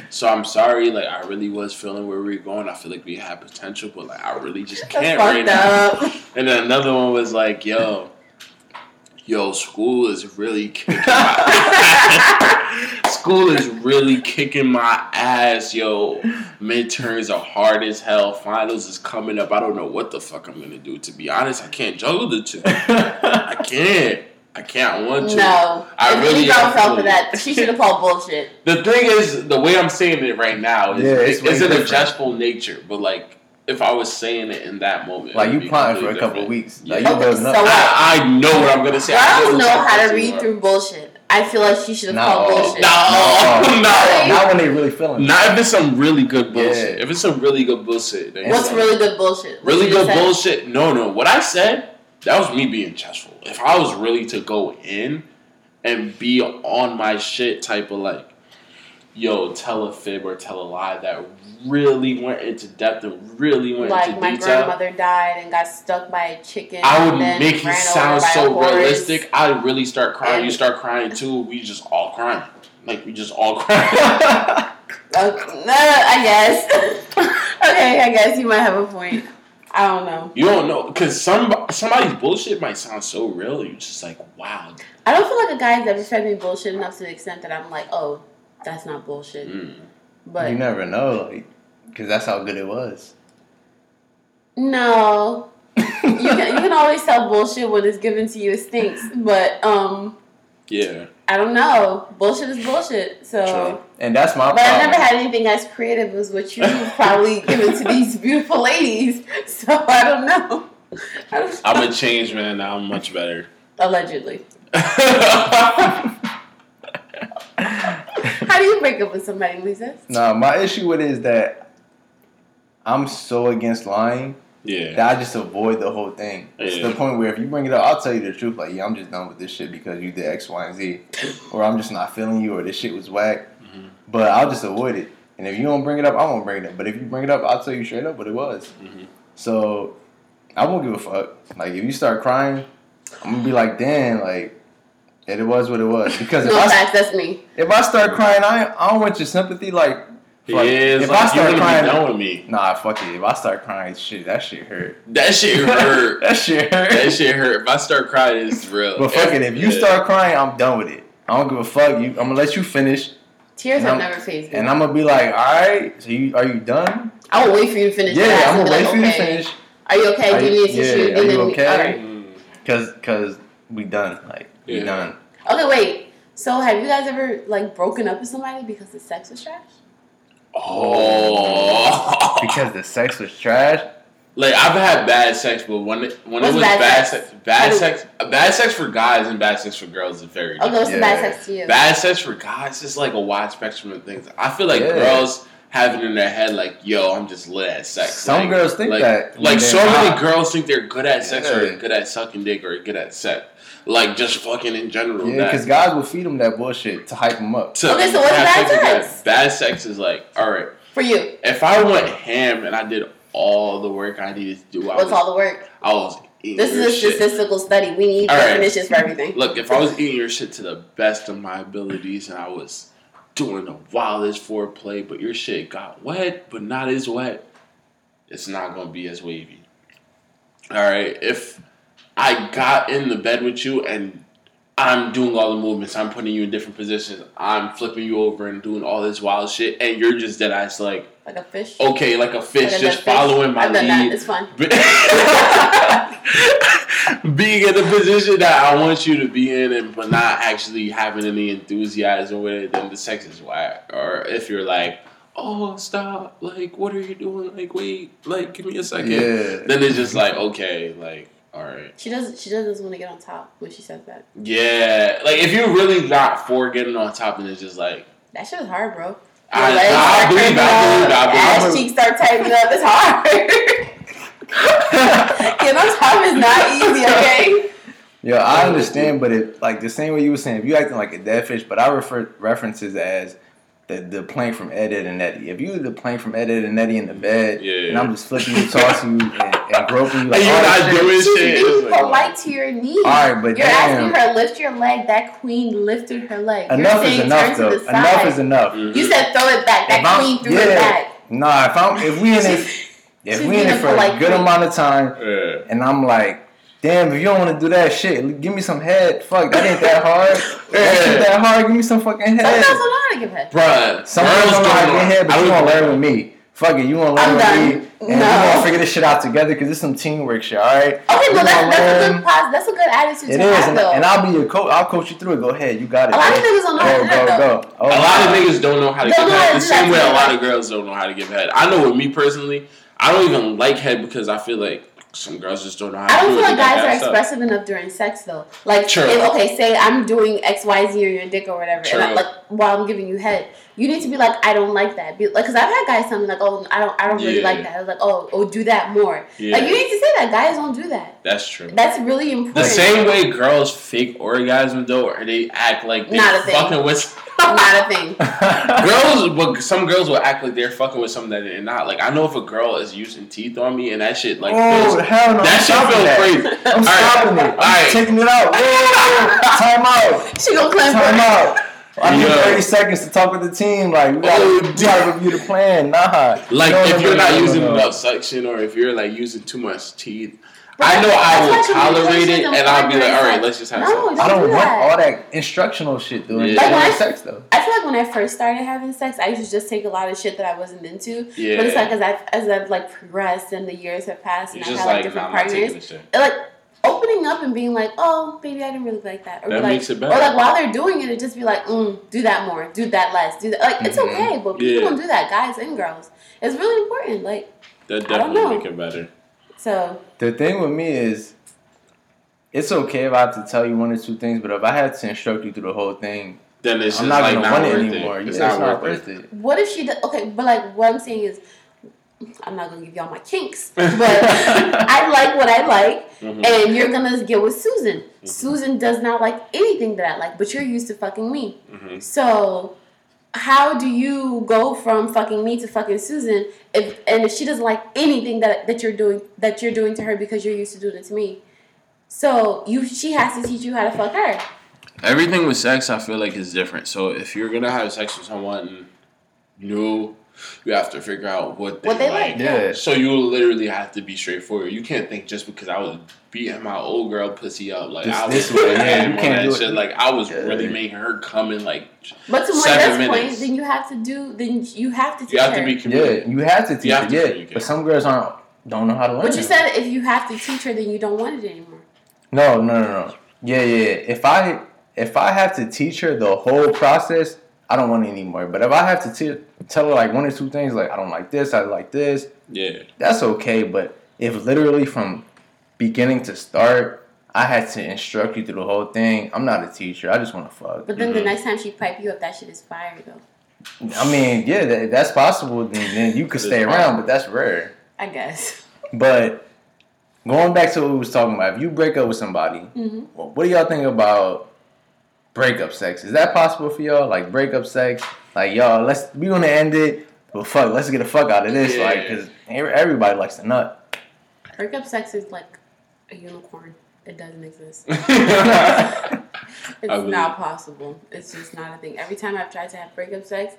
so I'm sorry. Like, I really was feeling where we were going. I feel like we had potential, but like, I really just can't right fucked now. up. And then another one was like, yo, yo, school is really kicking my School is really kicking my ass, yo. Midterms are hard as hell. Finals is coming up. I don't know what the fuck I'm gonna do. To be honest, I can't juggle the two. I can't. I can't. I want to. No, I if really Lee girl fell for that. She should have called bullshit. The thing is, the way I'm saying it right now is Yeah, it's it's, way it's in a different. nature. But like, if I was saying it in that moment, like you would be plotting for a completely couple different. weeks. Yeah. Like you Okay, so what? I, I know what I'm gonna say. I Girls know how to read through bullshit. I feel like she should have No. called bullshit. No, no. Not when they really feeling. it. Not if it's some really good bullshit. Yeah. If it's some really good bullshit. then What's it's really good bullshit? What really good bullshit? No, no. What I said, that was me being chestful. If I was really to go in and be on my shit type of like, yo, tell a fib or tell a lie that really went into depth and really went Like into my detail. grandmother died and got stuck by a chicken. I would make it sound so realistic. I'd really start crying. And- you start crying too. We just all crying. Like we just all crying. No, I guess. okay, I guess you might have a point. I don't know. you don't know because some somebody's bullshit might sound so real. You're just like, wow. I don't feel like a guy's ever fed me bullshit enough to the extent that I'm like, oh, that's not bullshit. Mm. But you never know, like, because that's how good it was. no, you can you can always tell bullshit when it's given to you. It stinks. But um, Yeah. I don't know. Bullshit is bullshit. So. True. And that's my But I problem. never had anything as creative as what you've probably given to these beautiful ladies. So I don't know. I don't I'm a changed man now. I'm much better. Allegedly. How break up with somebody, Lisa? No, my issue with it is that I'm so against lying yeah. that I just avoid the whole thing. It's to the point where if you bring it up, I'll tell you the truth. Like, yeah, I'm just done with this shit because you did X, Y, and Z, or I'm just not feeling you, or this shit was whack. Mhm. But I'll just avoid it. And if you don't bring it up, I won't bring it up. But if you bring it up, I'll tell you straight up what it was. Mhm. So I won't give a fuck. Like if you start crying, I'm gonna be like, damn, like it was what it was. Because if No I facts, that's me. if I start crying, I I don't want your sympathy. Like Yeah, fuck, it's if like I start wanna be crying, done with me. nah, fuck it. If I start crying, shit, that shit hurt. That shit hurt. that shit hurt. that shit hurt. If I start crying, it's real. But fuck it, if you start crying, I'm done with it. I don't give a fuck. You, I'm gonna let you finish, Tears And have never phased me. and I'm gonna be like, all right. So you are you done? I will wait for you to finish. Yeah, your I'm gonna wait like, for you to finish. Are you okay? Are Give you- me a tissue. yeah, and are you okay? All right. Mm. Cause cause we done. Like we Yeah. done. Okay, wait. So have you guys ever like broken up with somebody because the sex was trash? Oh. Because the sex was trash. Like I've had bad sex, but when it when What's it was bad bad, sex? sex, bad sex, bad sex for guys and bad sex for girls is very oh, Okay, different. what's the bad sex to you? Bad sex for guys is like a wide spectrum of things. I feel like Yeah. girls have it in their head like, yo, I'm just lit at sex. Some Like- girls think like, that Like so not. many girls think they're good at sex or good at sucking dick or good at sex. Like just fucking in general. Yeah, because guys will feed them that bullshit to hype them up. to Okay, so what's bad with sex? Bad sex is like, all right, For you, if I went ham and I did all the work I needed to do, I what's was, all the work? I was eating This is a shit. statistical study. We need All right. definitions for everything. Look, if I was eating your shit to the best of my abilities and I was doing the wildest foreplay, but your shit got wet, but not as wet, it's not gonna be as wavy. All right, if I got in the bed with you and I'm doing all the movements, I'm putting you in different positions, I'm flipping you over and doing all this wild shit, and you're just dead ass like, Like a fish. okay, like a fish, Like just dead fish. following my I've done that. lead. It's fun. being in the position that I want you to be in, and but not actually having any enthusiasm with it, then the sex is whack. Or if you're like, "Oh, stop! Like, what are you doing? Like, wait! Like, give me a second. Yeah. Then it's just like, okay, like, all right, She doesn't. She doesn't want to get on top when she says that. yeah. Like, if you're really not for getting on top, and it's just like, That shit is hard, bro. Your I, legs I start believe, curving I believe, up, I Ass cheeks start tightening up. It's hard. Getting on top is not easy. Okay. Yeah, I understand, but it like the same way you were saying, if you acting like a dead fish, but I refer references as the the plank from Ed, Edd and Eddy. If you the plank from Ed, Edd and Eddy in the bed, Yeah. and I'm just flipping you, tossing you, and, and groping you like And you're all not that shit. doing She's shit. being It's like, polite to your knee. All right, but You're damn, asking her lift your leg. That queen lifted her leg. enough You're is enough though. Enough is enough. Mhm. You said throw it back. That If I'm- queen threw yeah. it back. Nah, if I'm if we in it, if we in it for a good queen. amount of time, Yeah. and I'm like, damn, if you don't want to do that shit, give me some head. Fuck, that ain't that hard. That ain't that hard. Give me some fucking Some head. girls don't know how to give head. Bruh, Some girls girls don't know how to don't head, but I you was- gonna learn with me. Fuck it, you gonna learn I'm with done. me, and we No. gonna figure this shit out together because it's some teamwork shit. All right. Okay, well We that's, that's a good pos- That's a good attitude It to is, have and, though. and I'll be your coach. I'll coach you through it. Go ahead, you got it. A lot of niggas don't know how to Go, do go, go. Oh, A lot of niggas don't know how to Don't give head. The same way a lot of girls don't know how to give head. I know with me personally, I don't even like head because I feel like some girls just don't know how I don't do feel like guys are expressive enough during sex though. Like, True. if, okay, say I'm doing X, Y, Z or your dick or whatever, and I, like while I'm giving you head, you need to be like, I don't like that. Be, like, cause I've had guys tell me like, oh, I don't, I don't really like that. I was like, oh, oh, do that more. Yeah. Like, you need to say that. Guys don't do that. That's true. That's really important. The same way girls fake orgasm though, or they act like they Not a thing. fucking with Not a thing. girls. But some girls will act like they're fucking with something that they're not. Like I know if a girl is using teeth on me and that shit like oh feels, hell no! that I'm shit feels that. crazy. I'm stopping it. I'm Alright. taking it out. Whoa, time out. She gonna clamp Time her. out. I need 30 seconds to talk with the team. Like, we gotta, Oh, we gotta review the plan. Nah. Like No, no, if no, you're no, not using enough suction or if you're like using too much teeth. But I know I will tolerate it and I'll be like, all right, let's just have No, sex. I don't do want that. all that instructional shit during Yeah. during Like, sex though. I feel like when I first started having sex, I used to just take a lot of shit that I wasn't into. Yeah. But it's like as I've as I've like progressed and the years have passed and You're I've just had like like, different nah, I'm not taking partners, this shit. like opening up and being like, oh, baby, I didn't really like that, or That like, makes it better. or like while they're doing it, it just be like, mm, do that more, do that less, do that. Like it's Mhm. okay, but people Yeah. don't do that, guys and girls. It's really important. Like That I don't definitely know. make it better. so, The thing with me is, it's okay if I have to tell you one or two things, but if I had to instruct you through the whole thing, Then it's I'm just not like gonna not want it worth anymore. it. Yeah, It's it's not not worth worth it. it. what if she? Does, okay, but like what I'm saying is. I'm not gonna give y'all my kinks, but I like what I like, Mhm. and you're gonna get with Susan. Mm-hmm. Susan does not like anything that I like, but you're used to fucking me. Mhm. So, how do you go from fucking me to fucking Susan if and if she doesn't like anything that that you're doing that you're doing to her because you're used to doing it to me? So you she has to teach you how to fuck her. Everything with sex, I feel like, is different. So if you're gonna have sex with someone new, you have to figure out what they, What they like. like. Yeah. So you literally have to be straightforward. You can't think just because I was beating my old girl pussy up, like This- I this was way, yeah, yeah, you can't do it. shit. Like I was Yeah. really making her come in like But to Seven Moise's point, minutes. then you have to do then you have to teach you have her. to be Yeah, committed. you have to teach have her, to yeah. communicate. But some girls aren't don't know how to learn. But you it. said if you have to teach her, then you don't want it anymore. No, no, no, no. Yeah, yeah. If I if I have to teach her the whole process, I don't want it anymore. But if I have to te- tell her like one or two things, like I don't like this, I like this, Yeah. that's okay. But if literally from beginning to start, I had to instruct you through the whole thing, I'm not a teacher. I just want to fuck. But then the Mhm. next time she pipe you up, that shit is fire though. I mean, yeah, that, that's possible. Then, then you could stay around, but that's rare. I guess. But going back to what we was talking about, if you break up with somebody, hmm Well, what do y'all think about breakup sex? Is that possible for y'all? Like breakup sex? Like y'all, let's we gonna end it, but fuck, let's get the fuck out of this. Yeah. Like, cause everybody likes to nut. Breakup sex is like a unicorn. It doesn't exist. It's not possible. It's just not a thing. Every time I've tried to have breakup sex,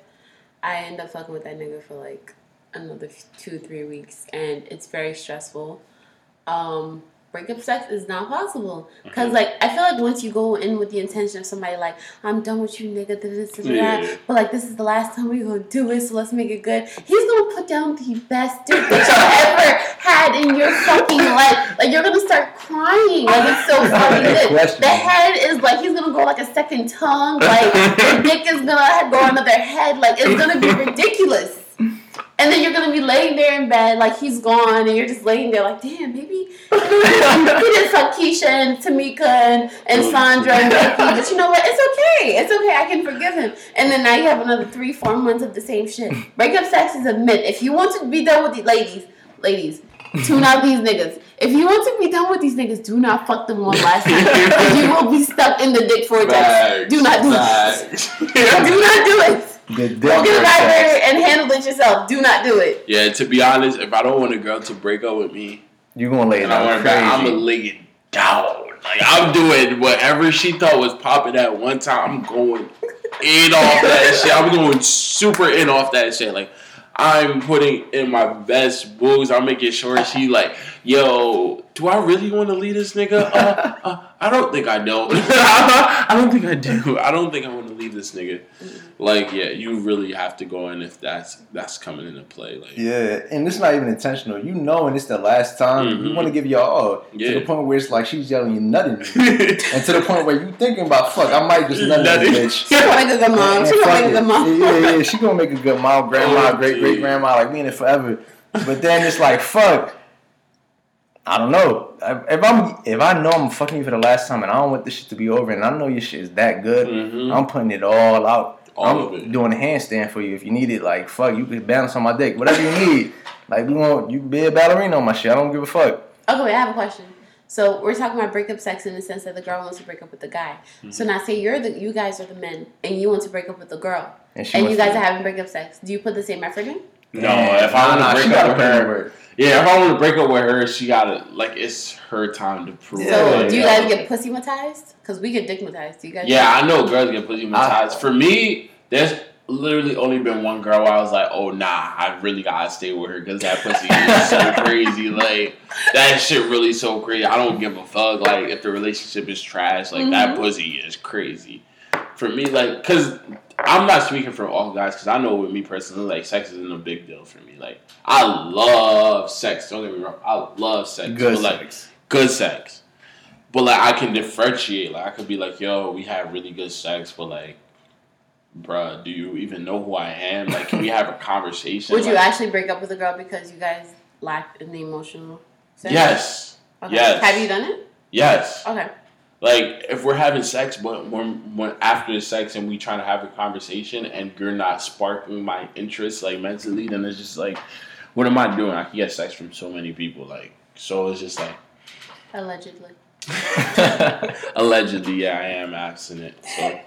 I end up fucking with that nigga for like another two, three weeks, and it's very stressful. Um, breakup sex is not possible because, Mm-hmm. like, I feel like once you go in with the intention of somebody like, I'm done with you, nigga, da, da, da, da, but like, this is the last time we're gonna do it, so let's make it good. He's gonna put down the best dick that you've ever had in your fucking life. Like, you're gonna start crying. Like, it's so fucking good. The head is like he's gonna go like a second tongue. Like the dick is gonna go another head. Like it's gonna be ridiculous. And then you're gonna be laying there in bed like he's gone, and you're just laying there like, damn, maybe he did fuck Keisha and Tamika and, and oh, Sandra and Becky, but you know what? It's okay. It's okay. I can forgive him. And then now you have another three, four months of the same shit. Breakup sex is a myth. If you want to be done with these ladies, ladies, tune out these niggas. If you want to be done with these niggas, do not fuck them one last time. you will be stuck in the dick vortex. Facts, Do not do it. Do not do it. The dick Go get a sex. vibrator and handle it yourself. Do not do it. yeah, to be honest, if I don't want a girl to break up with me, You gonna lay it and I down want her back, I'm gonna lay it down. Like I'm doing whatever she thought was popping at one time. I'm going in off that shit. I'm going super in off that shit. Like I'm putting in my best moves. I'm making sure she like, yo, do I really want to leave this nigga? Uh, uh, I don't think I don't. I don't think I do. I don't think I want to leave this nigga. Like, yeah, you really have to go in if that's that's coming into play. Like, Yeah, and it's not even intentional. You know, and it's the last time. You Mhm. want to give your all Yeah. to the point where it's like she's yelling you nutting, and to the point where you thinking about fuck, I might just nut Nutting. this bitch. She gonna make a good mom. And She gonna make a good mom. Yeah, yeah, yeah. She gonna make a good mom, grandma, Oh, great great grandma, like me in it forever. But then it's like, fuck. I don't know. If I'm if I know I'm fucking you for the last time and I don't want this shit to be over and I know your shit is that good, Mhm. I'm putting it all out. All I'm of it. doing a handstand for you if you need it. Like fuck, you can balance on my dick, whatever you need. Like we want you be a ballerina on my shit. I don't give a fuck. Okay, wait, I have a question. So we're talking about breakup sex in the sense that the girl wants to break up with the guy. Mm-hmm. So now say you're the you guys are the men and you want to break up with the girl. And she And you guys to- are having breakup sex. Do you put the same effort in? No, if I Nah, want nah, to she break gotta up with put in her, work. Yeah, if I want to break up with her, she gotta like it's her time to prove. So it. do you yeah. guys get pussy matized? Because we get dickmatized. Do you guys? Yeah, I know girls get pussy matized. For me, there's literally only been one girl where I was like, oh nah, I really gotta stay with her because that pussy is so crazy. Like that shit really so crazy. I don't give a fuck. Like if the relationship is trash, like that Mhm. pussy is crazy. For me, like, cause I'm not speaking for all guys, cause I know with me personally, like, sex isn't a big deal for me. Like, I love sex. Don't get me wrong, I love sex. Good but, like, sex. good sex. But like I can differentiate. Like I could be like, yo, we had really good sex, but like, bruh, do you even know who I am? Like, can we have a conversation? Would you actually break up with a girl because you guys lacked in the emotional? sense? Yes. Okay. yes. Have you done it? Yes. Okay. Like if we're having sex, but when, when after the sex and we trying to have a conversation and you're not sparking my interest like mentally, then it's just like, what am I doing? I can get sex from so many people. Like, so it's just like. Allegedly. Allegedly, yeah, I am abstinent. So,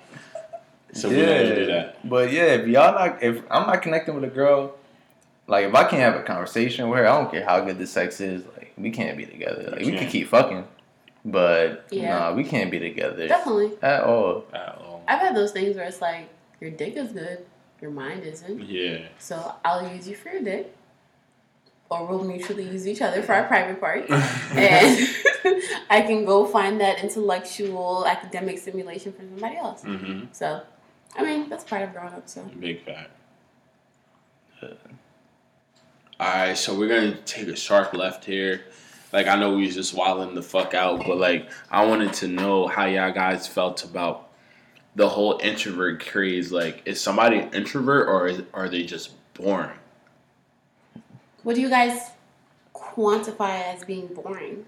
so we don't do that. But yeah, if y'all not, if I'm not connecting with a girl, like if I can't have a conversation with her, I don't care how good the sex is. Like we can't be together. Like we can't. can keep fucking, but Yeah. nah, we can't be together Definitely. at all. At all. I've had those things where it's like your dick is good, your mind isn't. Yeah. So I'll use you for your dick, or we'll mutually use each other for our private part, and I can go find that intellectual academic stimulation for somebody else. mm-hmm. So, I mean, that's part of growing up. So Big fact. Alright, so we're gonna take a sharp left here. Like I know we was just wilding the fuck out, but like I wanted to know how y'all guys felt about the whole introvert craze. Like, is somebody an introvert or is, are they just boring? what do you guys quantify as being boring?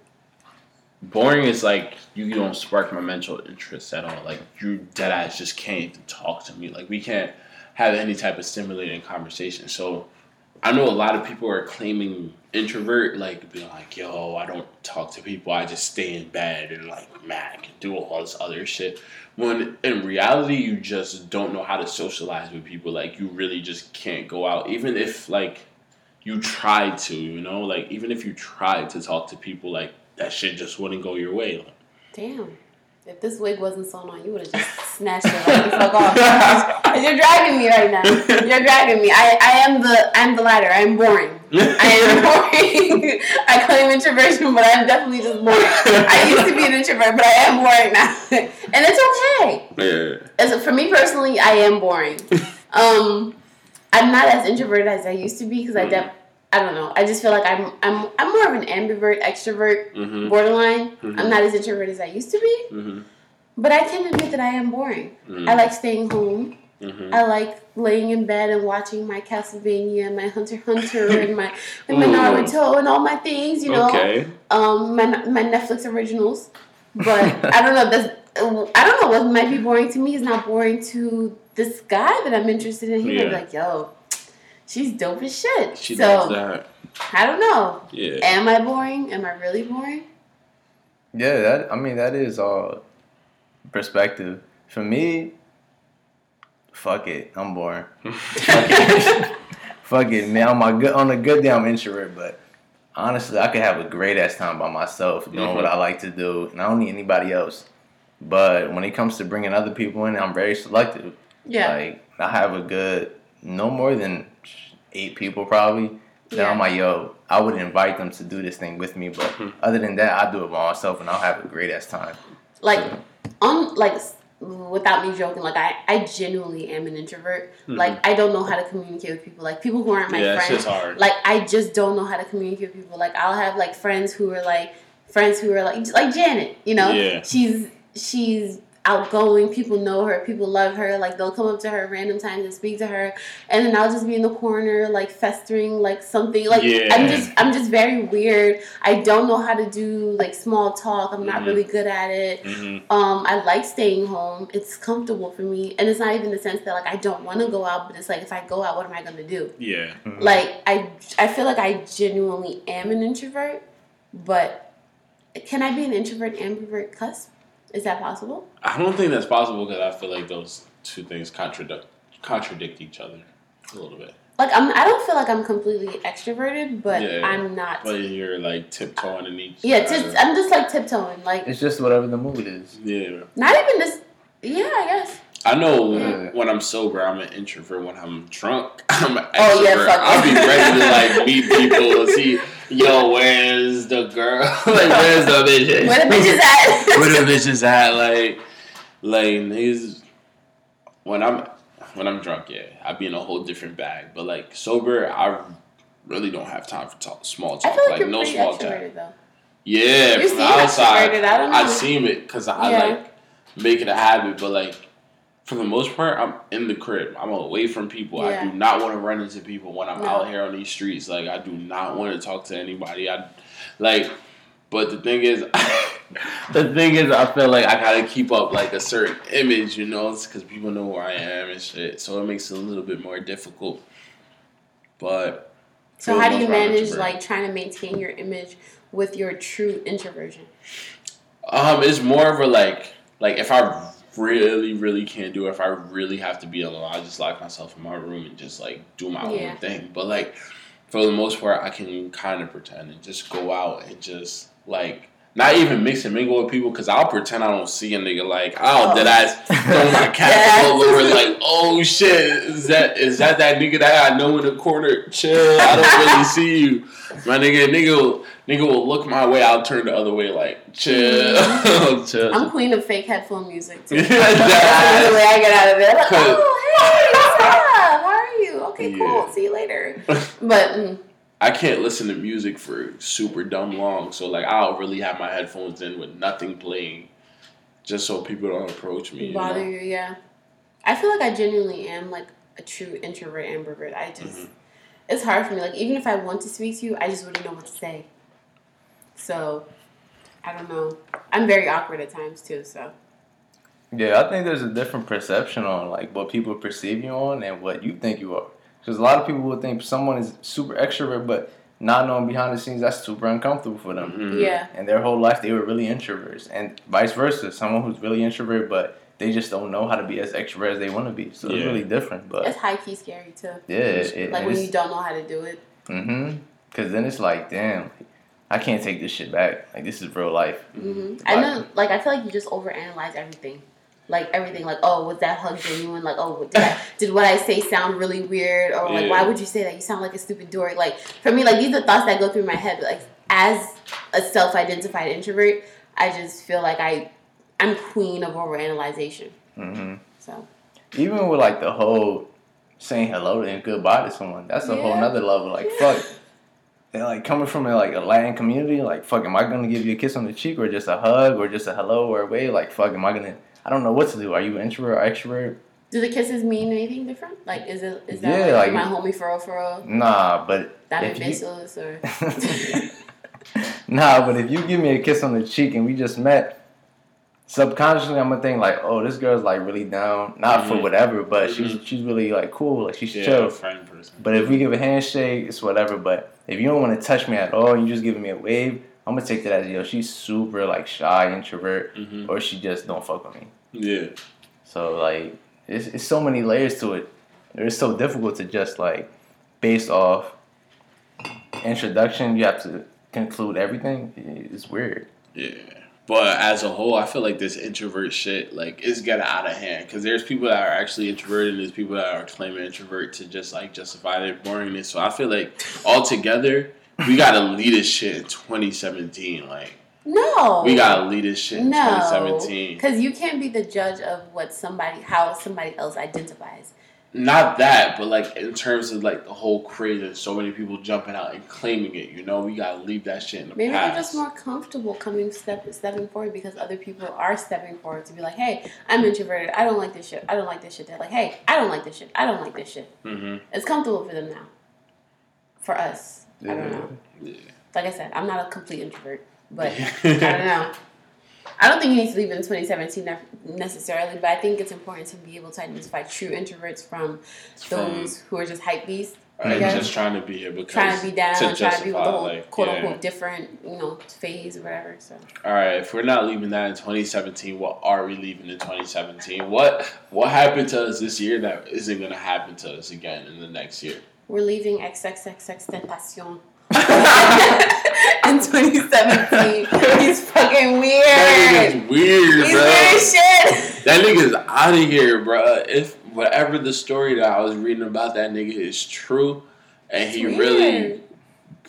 Boring is like you don't spark my mental interest at all. Like you dead ass just can't even talk to me. Like we can't have any type of stimulating conversation. So I know a lot of people are claiming introvert, like being like, yo, I don't talk to people, I just stay in bed and like man, and do all this other shit. When in reality you just don't know how to socialize with people. Like you really just can't go out. Even if like you try to, you know, like even if you tried to talk to people, like that shit just wouldn't go your way. Damn. If this wig wasn't sewn on, you would have just snatched it fuck off. You're dragging me right now. You're dragging me. I, I am the I'm the latter. I'm boring. I am boring. I claim introversion, but I'm definitely just boring. I used to be an introvert, but I am boring now, and it's okay. yeah. As for me personally, I am boring. Um, I'm not as introverted as I used to be because I def- I don't know. I just feel like I'm I'm I'm more of an ambivert, extrovert, Mm-hmm. borderline. Mhm. I'm not as introverted as I used to be, Mm-hmm. but I can admit that I am boring. I like staying home. Mm-hmm. I like laying in bed and watching my Castlevania, my Hunter Hunter, and my and my. Naruto and all my things. You know, Okay. um, my my Netflix originals. But I don't know. That's I don't know what might be boring to me is not boring to this guy that I'm interested in. He might be like, "Yo, she's dope as shit." She so does that. I don't know. Yeah. Am I boring? Am I really boring? Yeah, that I mean that is all perspective. For me, fuck it, I'm boring. fuck it, fuck it, man. On my good on a good day, I'm introvert, but honestly, I could have a great ass time by myself doing what mm-hmm. I like to do, and I don't need anybody else. But when it comes to bringing other people in, I'm very selective. Yeah. Like I have a good no more than eight people probably. Then I'm like, yo, I would invite them to do this thing with me, but other than that, I do it by myself, and I'll have a great ass time. like on like without me joking like i i genuinely am an introvert like i don't know how to communicate with people like people who aren't my Mm-hmm. yeah, it's friends just hard. like i just don't know how to communicate with people like i'll have like friends who are like friends who are like like janet you know Yeah. she's she's outgoing. People know her. People love her. Like they'll come up to her random times and speak to her, and then I'll just be in the corner like festering like something. Like Yeah. I'm just I'm just very weird. I don't know how to do like small talk. I'm not Mhm. really good at it. Mm-hmm. Um, I like staying home. It's comfortable for me, and it's not even the sense that like I don't want to go out, but it's like if I go out, what am I gonna do? Yeah. Like I, I feel like I genuinely am an introvert, but can I be an introvert ambivert cusp? Is that possible? I don't think that's possible because I feel like those two things contradict contradict each other a little bit. Like I'm, I don't feel like I'm completely extroverted, but Yeah. I'm not. But you're like tiptoeing in each. yeah, side. just, I'm just like tiptoeing. Like It's just whatever the mood is. yeah. not even this. Yeah, I guess. I know when, Yeah. when I'm sober, I'm an introvert. When I'm drunk, I'm an extrovert. Oh, yeah, fuck I'll be ready to like meet people and see, yo, where's the girl? like, where's the bitch? Where the bitch is at? Where the bitch is at? Like, like niggas. When I'm when I'm drunk, yeah, I be in a whole different bag. But like sober, I really don't have time for talk, small I talk. feel like, like you're no small talk. extroverted though. Yeah, You from outside, I don't know. I seem it because I Yeah. like make it a habit. But like for the most part, I'm in the crib. I'm away from people. I do not want to run into people when I'm No. out here on these streets. Like I do not want to talk to anybody. I like, but the thing is, the thing is, I feel like I gotta keep up like a certain image, you know, because people know where I am and shit. So it makes it a little bit more difficult. But So how do you most part, I'm manage like trying to maintain your image with your true introversion? Um, it's more of a like, like if I really, really can't do it, if I really have to be alone, I just lock myself in my room and just like do my Yeah. own thing. But like, for the most part, I can kind of pretend and just go out and just like. Not even mix and mingle with people because I'll pretend I don't see a nigga like oh, Oh. did I throw my all over like oh shit is that is that that nigga that I know in the corner chill I don't really see you my nigga nigga nigga will look my way I'll turn the other way like chill chill I'm queen of fake headphone music too. Yeah, That's that- the way I get out of it. Like, oh hey, what's up? How are you? Okay, Yeah. cool. See you later. But mm, I can't listen to music for super dumb long, so like I'll really have my headphones in with nothing playing, just so people don't approach me. you bother know? you, yeah. I feel like I genuinely am like a true introvert ambivert. I just Mhm. it's hard for me. Like even if I want to speak to you, I just wouldn't know what to say. So I don't know. I'm very awkward at times too. So Yeah, I think there's a different perception on like what people perceive you on and what you think you are. Because a lot of people will think someone is super extrovert, but not knowing behind the scenes that's super uncomfortable for them. Mhm. yeah, And their whole life they were really introverts, and vice versa. Someone who's really introvert, but they just don't know how to be as extrovert as they want to be. So it's really different. But it's high key scary too. yeah, it, it, Like when you don't know how to do it. Mm-hmm. Because then it's like, damn, I can't take this shit back. Like this is real life. hmm I know. Like I feel like you just overanalyze everything. Like everything, like oh, was that hug genuine? Like oh, did, I, did what I say sound really weird? Or like, Yeah. why would you say that? You sound like a stupid dork. Like for me, like these are thoughts that go through my head. But like as a self-identified introvert, I just feel like I, I'm queen of overanalyzation. Mm-hmm. So Even with like the whole saying hello and goodbye to someone, that's a whole Yeah. nother level. Like fuck. And like coming from a, like a Latin community, like fuck, am I gonna give you a kiss on the cheek or just a hug or just a hello or a wave? Like fuck, am I gonna? I don't know what to do. Are you introvert or extrovert? do the kisses mean anything different? Like is it is that Yeah, like, like- my homie for real for real? Nah, but Diamond if you- or nah, but if you give me a kiss on the cheek and we just met, subconsciously I'm gonna think like, oh, this girl's like really down, not for Mhm. whatever, but she's Mhm. she's really like cool, like she's Yeah, chill. friend person. But if we give a handshake, it's whatever. But if you don't want to touch me at all, and you just giving me a wave, I'm gonna take that as yo, she's super like shy introvert, hmm or she just don't fuck with me. Yeah, So like, it's it's so many layers to it. It's so difficult to just like, based off introduction, you have to conclude everything. It's weird. yeah. But as a whole, I feel like this introvert shit like is getting out of hand because there's people that are actually introverted and there's people that are claiming introvert to just like justify their boringness. So I feel like altogether we gotta lead this shit in 2017. Like no. we gotta lead this shit in No, 2017. because you can't be the judge of what somebody, how somebody else identifies. Not that, but like in terms of like the whole craze and so many people jumping out and claiming it. You know, we gotta leave that shit in the Maybe past. they're just more comfortable coming step stepping forward because other people are stepping forward to be like, hey, I'm introverted. I don't like this shit. I don't like this shit. They're like, hey, I don't like this shit. I don't like this shit. hmm It's comfortable for them now. For us, I don't know. Yeah. Like I said, I'm not a complete introvert, but I don't know. I don't think you need to leave in 2017 necessarily, but I think it's important to be able to identify true introverts from those who are just hype beasts, Right, just trying to be here because trying to be down, trying to be with the whole like, quote yeah. unquote different, you know, phase or whatever. So All right, if we're not leaving that in 2017, what are we leaving in 2017? What what happened to us this year that isn't gonna happen to us again in the next year? we're leaving XXXTentacion. in 2017. He's fucking weird. That weird. nigga's weird, He's bro. weird shit. That nigga's out of here, bro. If whatever the story that I was reading about that nigga is true, and he It's really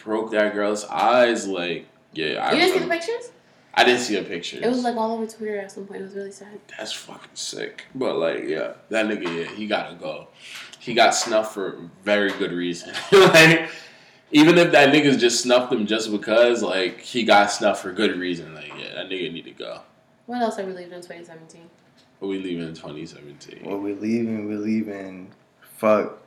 broke that girl's eyes, like yeah, I You didn't see the pictures? I didn't see a picture. It was like all over Twitter at some point. It was really sad. That's fucking sick. But like, yeah, that nigga, yeah, he gotta go. He got snuffed for very good reason. like, even if that niggas just snuffed him just because, like, he got snuffed for good reason. Like, yeah, that nigga need to go. What else are we leaving in 2017? But we leaving in 2017. Well, we're leaving. We're leaving. Fuck.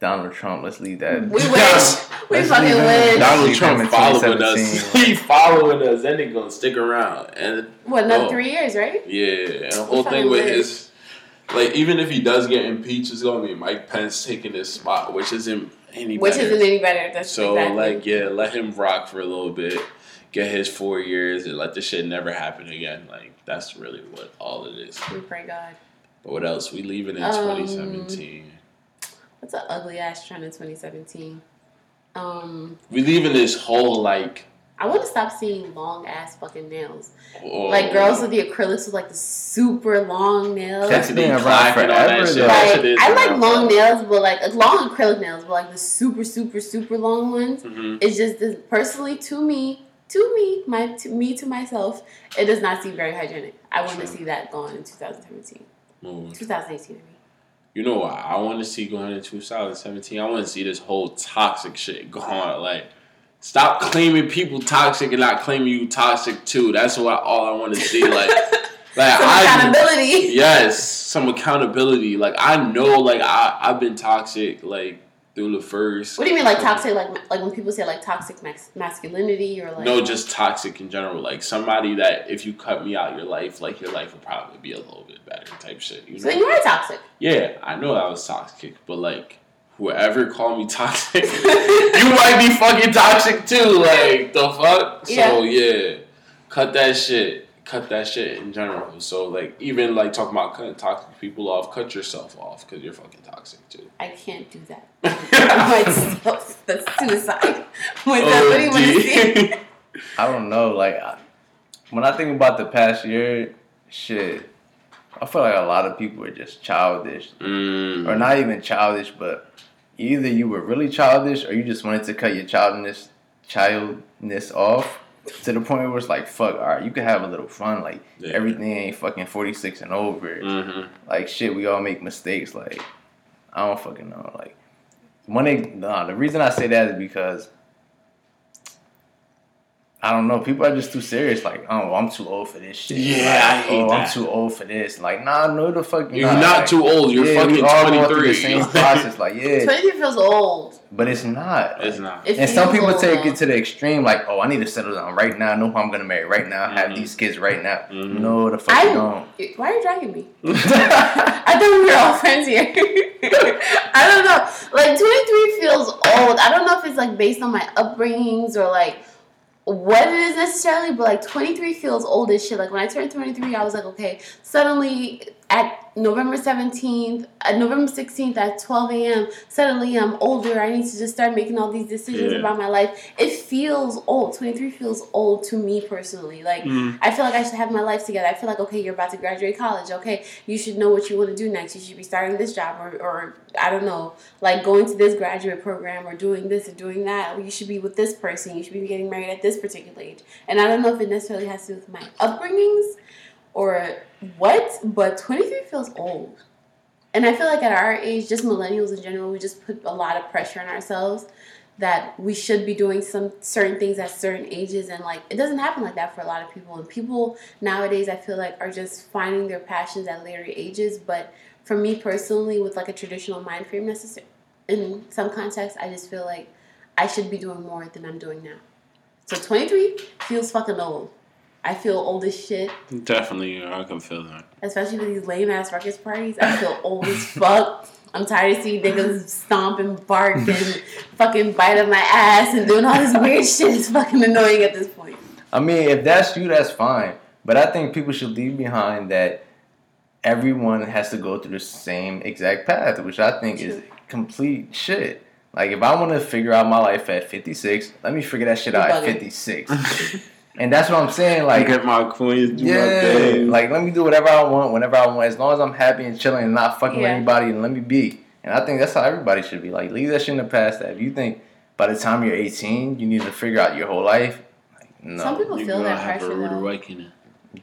Donald Trump. Let's leave that. We wish. We Let's fucking leave wish. Donald Donald Trump Trump in following us. he following us. That nigga gonna stick around. And What, another Oh. three years, right? yeah, and the whole thing with live. his, like, even if he does get impeached, it's gonna be Mike Pence taking his spot, which isn't any Which better. isn't any better. That's So exactly. like yeah, let him rock for a little bit, get his four years, and let this shit never happen again. Like that's really what all it is. we pray God. But what else? We leaving in Um, 2017. What's an ugly ass trend in 2017? Um, We leaving this whole like I want to stop seeing long ass fucking nails. oh, Like girls with the acrylics with like the super long nails. That's Tiffany been around clacking on that forever, shit. That Like shit I like long forever. nails, but like long acrylic nails, but like the super, super, super long ones. Mhm. It's just this, personally to me, to me, my to me to myself, it does not seem very hygienic. I want to see that gone in 2017, Move. 2018. I mean. You know what I want to see going in 2017? I want to see this whole toxic shit gone. Like, stop claiming people toxic and not claiming you toxic too. That's what all I want to see. Like, like Some I accountability. yes, some accountability. Like I know, like I I've been toxic like through the first. What do you mean, like toxic? Like like when people say like toxic masculinity or like No, just toxic in general. Like somebody that if you cut me out your life, like your life would probably be a little bit better type shit. You so know? you are toxic. Yeah, I know I was toxic, but like whoever called me toxic, you might be fucking toxic too. Like the fuck. So yeah, cut that shit. Cut that shit in general. So like even like talking about cutting toxic people off, cut yourself off because you're fucking toxic too. I can't do that. Myself, that's suicide. When somebody OD. want to see. I don't know. Like, I, when I think about the past year, shit, I feel like a lot of people are just childish, Mm. or not even childish, but either you were really childish or you just wanted to cut your childness childness off to the point where it's like, fuck, all right, you can have a little fun. Like, Yeah. everything ain't fucking forty six and over. Mhm. Like, shit, we all make mistakes. Like, I don't fucking know. Like, they nah, the reason I say that is because I don't know. People are just too serious. Like, oh, I'm too old for this shit. Yeah, Like, I hate oh, I'm too old for this. Like, nah, no, the fuck You're not too old. You're yeah, fucking all through 23. the same process. Like, yeah, 23 feels old. but it's not. It's not. It and some people old, take it to the extreme, like, oh, I need to settle down right now. I know who I'm gonna marry right now. Have Mhm. these kids right now. Mhm. No, the fuck you I don't. Why are you dragging me? I thought we were all friends here. I don't know. Like 23 feels old. I don't know if it's like based on my upbringings or like what it is necessarily, but like 23 feels old as shit. Like when I turned 23, I was like, okay, suddenly at November 17th, at November 16th at 12 a.m., suddenly I'm older. I need to just start making all these decisions Yeah. about my life. It feels old. 23 feels old to me personally. Like, Mhm. I feel like I should have my life together. I feel like, okay, you're about to graduate college. Okay, you should know what you want to do next. You should be starting this job or, or I don't know, like going to this graduate program or doing this or doing that. You should be with this person. You should be getting married at this particular age. And I don't know if it necessarily has to do with my upbringings or what, but 23 feels old. and I feel like at our age, just millennials in general, we just put a lot of pressure on ourselves that we should be doing some certain things at certain ages. And like it doesn't happen like that for a lot of people. And people nowadays i feel like are just finding their passions at later ages. But for me personally with like a traditional mind frame necessary in some contexts i just feel like i should be doing more than i'm doing now. So 23 feels fucking old i feel old as shit Definitely, I can feel that. especially with these lame ass ruckus parties. I feel old as fuck. I'm tired of seeing niggas stomp and bark and fucking bite up my ass and doing all this weird shit. It's fucking annoying at this point. I mean, if that's you, that's fine. But I think people should leave behind that everyone has to go through the same exact path, which I think is complete shit. Like, if I want to figure out my life at 56, let me figure that shit You're out at 56. and that's what I'm saying. Like, Like, get my coins, do my yeah, thing. like let me do whatever I want, whenever I want, as long as I'm happy and chilling and not fucking with anybody, and let me be. And I think that's how everybody should be. Like, leave that shit in the past. That if you think by the time you're 18, you need to figure out your whole life, like, no, Some people You're feel gonna that have pressure rude though.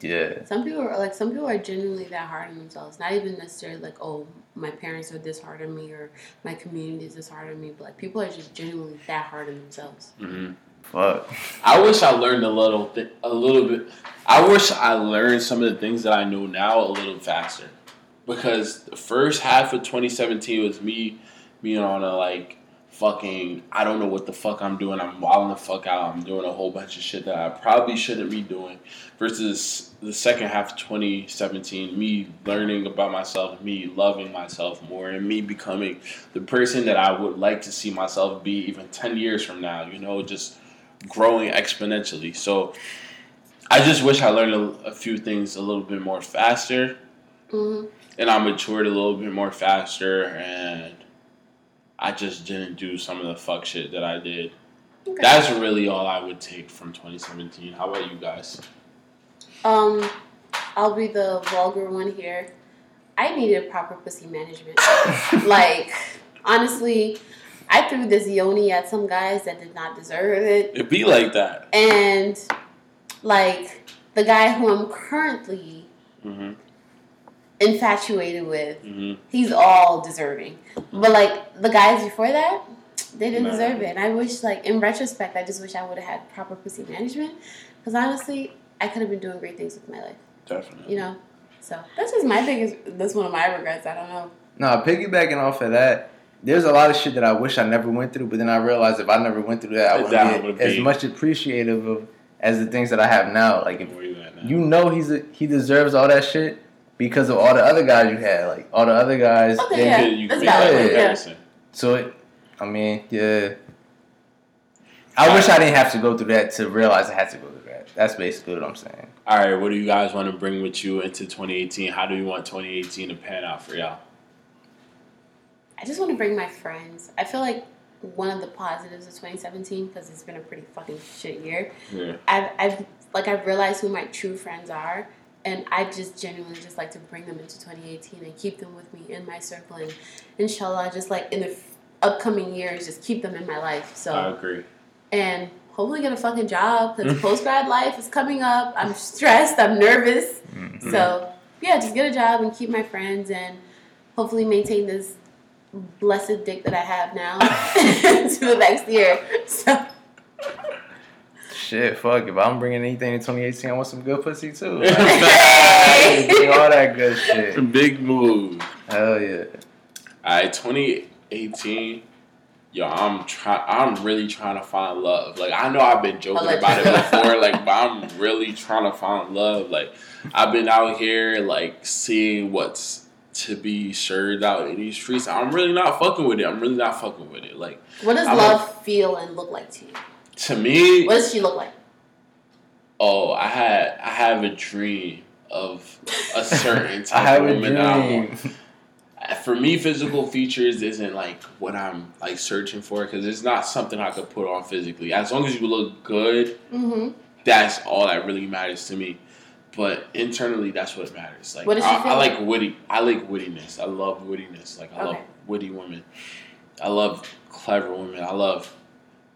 yeah. Some people are like some people are genuinely that hard on themselves. Not even necessarily like, oh, my parents are this hard on me or my community is this hard on me, but like people are just genuinely that hard on themselves. hmm Fuck. I wish I learned a little, th- a little bit. I wish I learned some of the things that I know now a little faster, because the first half of 2017 was me being on a like fucking I don't know what the fuck I'm doing. I'm wilding the fuck out. I'm doing a whole bunch of shit that I probably shouldn't be doing. Versus the second half of 2017, me learning about myself, me loving myself more, and me becoming the person that I would like to see myself be even 10 years from now. You know, just growing exponentially. So I just wish I learned a, a few things a little bit more faster, hmm and I matured a little bit more faster, and I just didn't do some of the fuck shit that I did. Okay. That's really all I would take from 2017. How about you guys? Um, I'll be the vulgar one here. I needed proper pussy management. like, honestly, I threw this yoni at some guys that did not deserve it. It'd be like that. And, like, the guy who I'm currently hmm infatuated with, hmm he's all deserving. But, like, the guys before that, they didn't Nah. deserve it. And I wish, like, in retrospect, I just wish I would have had proper pussy management. Because, honestly, I could have been doing great things with my life. Definitely. you know. So that's just my biggest. That's one of my regrets. I don't know. Nah, piggybacking off of that, there's a lot of shit that I wish I never went through, but then I realized if I never went through that, I That wouldn't would be as be- much appreciative of as the things that I have now. Like if you now? you know he's a, he deserves all that shit because of all the other guys you had, like all the other guys. Okay, they- yeah. you that's that valid, yeah. comparison. So, it, I mean, yeah. I wish I didn't have to go through that to realize I had to go through that. That's basically what I'm saying. All right, what do you guys want to bring with you into 2018? How do you want 2018 to pan out for y'all? I just want to bring my friends. I feel like one of the positives of 2017 because it's been a pretty fucking shit year. Yeah. I've, I've like I've realized who my true friends are, and I just genuinely just like to bring them into 2018 and keep them with me in my circle, and inshallah, just like in the f- upcoming years, just keep them in my life. So I agree. and hopefully get a fucking job because post grad life is coming up. I'm stressed. I'm nervous. Mm-hmm. So yeah, just get a job and keep my friends and hopefully maintain this blessed dick that I have now to the next year. So Shit, fuck. If I'm bringing anything in 2018, I want some good pussy too. Like, Hey! all that good shit. Big move. Hell yeah. All right, 2018. Yo, I'm trying. I'm really trying to find love. Like I know I've been joking about it before. Like, but I'm really trying to find love. Like I've been out here, like seeing what's to be served out in these streets. I'm really not fucking with it. I'm really not fucking with it. Like what does I'm love feel and look like to you? to me, What does she look like? oh, I had I have a dream of a certain I type have of a woman that I want. dream. for me, physical features isn't like what I'm like searching for because it's not something I could put on physically. As long as you look good, Mm-hmm. that's all that really matters to me. But internally, that's what matters. Like What I, I like? witty. I like wittiness. I love wittiness. Like I love witty women. I love clever women. I love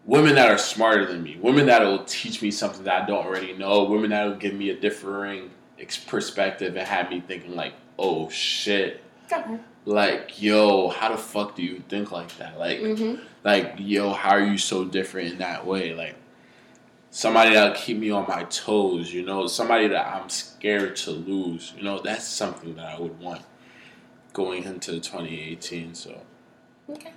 women that are smarter than me. Women that will teach me something that I don't already know. Women that will give me a differing ex- perspective and have me thinking like, oh shit. Okay. like, yo, how the fuck do you think like that? Like, hmm like, yo, how are you so different in that way? Like, somebody that'll keep me on my toes, you know, somebody that I'm scared to lose, you know, that's something that I would want going into 2018. So, Okay.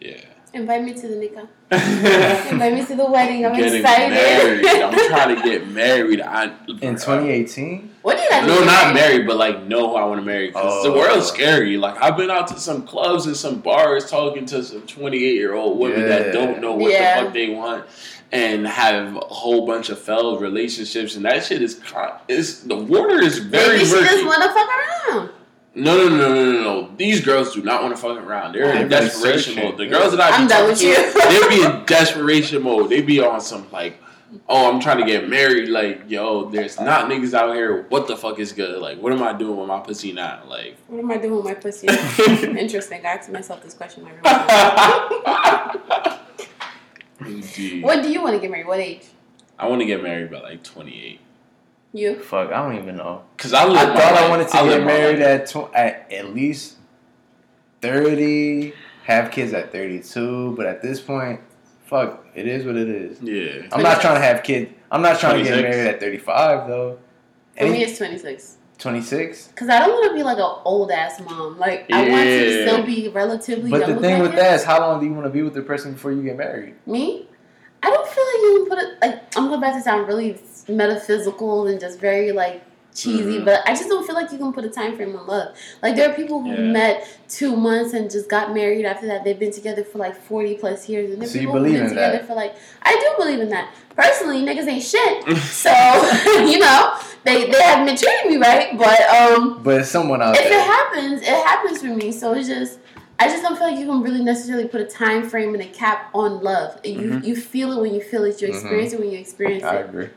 yeah. Invite me to the nikah. Invite me to the wedding. I'm Getting excited. married. I'm trying to get married. I, In 2018? what do you like? No, not married, but like know who I want to marry. Because the Oh. world's scary. Like I've been out to some clubs and some bars talking to some 28 year old women Yeah. that don't know what Yeah. the fuck they want and have a whole bunch of failed relationships, and that shit is con- is the water is very Maybe she murky. just want to fuck around. no, no, no, no, no, no. These girls do not want to fuck around. They're in They're desperation searching. mode. The girls that I be I'm done talking with to, you. they be in desperation mode. They be on some like, oh, I'm trying to get married. Like, yo, there's not niggas out here. What the fuck is good? Like, what am I doing with my pussy now? Like, What am I doing with my pussy? Interesting. I ask myself this question every once Indeed. What do you want to get married? What age? I want to get married by like 28. You? Fuck, I don't even know. Cause I, I my thought I wanted to live get married at, tw- at at least 30, have kids at 32, but at this point, fuck, it is what it is. Yeah. I'm not trying to have kids. I'm not trying to get married at 35 though. For me, Any, it's 26. 26? Because I don't want to be like an old ass mom. Like, I want to still be relatively But the thing with that is, how long do you want to be with the person before you get married? Me? I don't feel like you can put it like I'm going about to sound really metaphysical and just very like cheesy, Mhm. but I just don't feel like you can put a time frame on love. Like there are people who Yeah. met two months and just got married after that. They've been together for like forty plus years, and there are So people who've believe been in together that? for like I do believe in that. Personally, niggas ain't shit, so you know they they haven't been treating me right, but um. But it's someone out If it happens, it happens for me. So it's just, I just don't feel like you can really necessarily put a time frame and a cap on love. You Mhm. you feel it when you feel it. You Mhm. experience it when you experience it. I agree.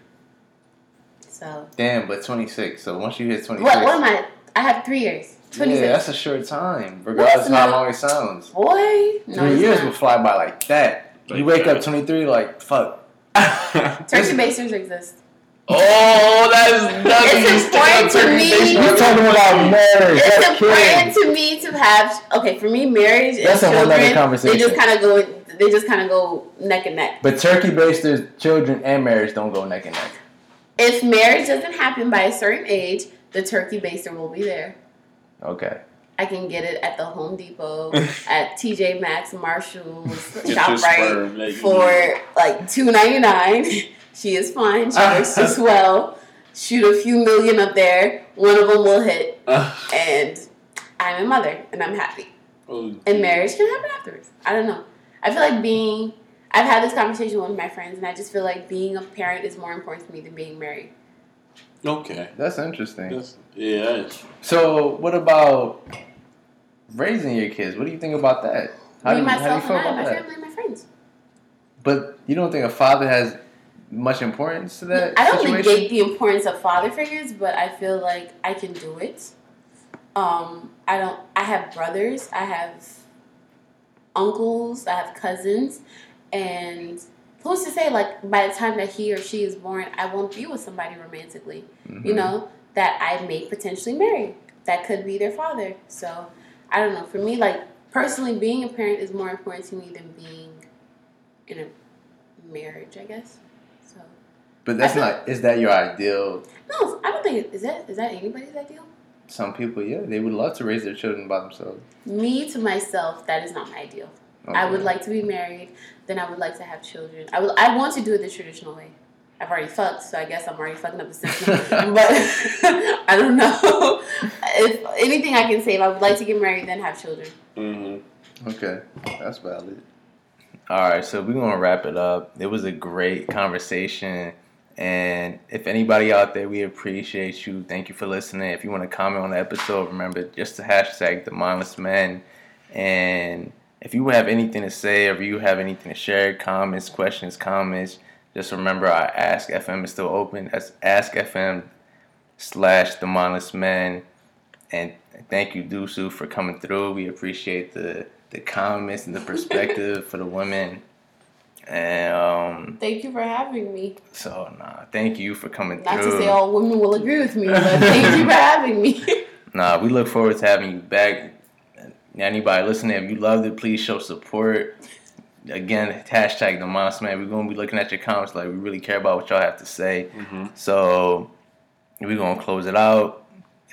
So Damn, but 26. So once you hit 26. what? What am I? I have three years. Twenty Yeah, that's a short time, regardless of how long it sounds. Boy, Three it's years not. will fly by like that. you wake that. up 23, like, fuck. Turkey basters exist. Oh, that is nothing. It's important to me. We're talking about marriage. It's That's important kidding. to me to have. Okay, for me, marriage That's a and whole nother children. conversation. They just kind of go. They just kind of go neck and neck. But turkey basters, children, and marriage don't go neck and neck. If marriage doesn't happen by a certain age, the turkey baster will be there. Okay. I can get it at the Home Depot, at TJ Maxx, Marshalls, Get your ShopRite sperm that you for like two ninety nine. She is fine. She works just well. Shoot a few million up there. One of them will hit, uh. and I'm a mother, and I'm happy. Oh, And marriage can happen afterwards. I don't know. I feel like being. I've had this conversation with one of my friends, and I just feel like being a parent is more important to me than being married. Okay. That's interesting. That's, yeah. that's- So, what about raising your kids? What do you think about that? How me, do you, how do you myself, feel and I, about my that? family, and my friends. But you don't think a father has much importance to that I don't situation? negate the importance of father figures, but I feel like I can do it. Um, I don't. I have brothers. I have uncles. I have cousins, and who's to say like by the time that he or she is born, I won't be with somebody romantically. Mhm. You know that I may potentially marry. That could be their father. So I don't know. For me, like personally, being a parent is more important to me than being in a marriage. I guess. So. But that's feel- not. Is that your ideal? No, I don't think is that is that anybody's ideal. Some people, yeah, they would love to raise their children by themselves. Me to myself, that is not my ideal. I would like to be married. Then I would like to have children. I will. I want to do it the traditional way. I've already fucked, so I guess I'm already fucking up the system. but I don't know. If anything I can save, I would like to get married, then have children. mhm. Okay, that's valid. All right, so we're gonna wrap it up. It was a great conversation, and if anybody out there, we appreciate you. Thank you for listening. If you want to comment on the episode, remember just to hashtag the mindless men. And if you have anything to say or you have anything to share, comments, questions, comments, just remember our Ask FM is still open. That's Ask FM slash the mindless Man. And thank you, Dusu, for coming through. We appreciate the the comments and the perspective for the women. And um, Thank you for having me. so nah, thank you for coming Not through. Not to say all women will agree with me, but thank you for having me. Nah, we look forward to having you back anybody listening, if you loved it, please show support. Again, hashtag the Monster Man. We're gonna be looking at your comments like we really care about what y'all have to say. Mm-hmm. So we're gonna close it out.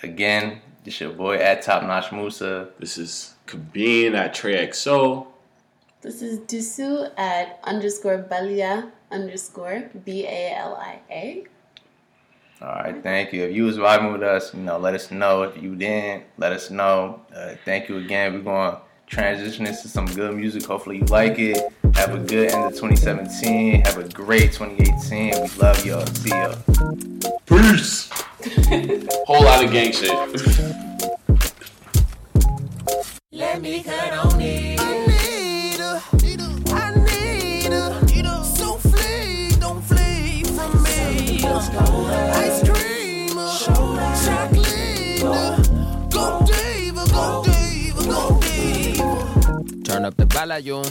Again, this your boy at Top Notch Musa. This is Kabine at Trey XO. This is Dusu at underscore Balia underscore B A L I A. All right, thank you. If you was vibing with us, you know, let us know. If you didn't, let us know. Uh, thank you again. We're going to transition into some good music. Hopefully you like it. Have a good end of 2017. Have a great 2018. We love y'all. See y'all. Peace. Whole lot of gang shit. Let me cut on it. Ice cream, uh, chocolate. Go diva, go diva, go. Turn up the volume.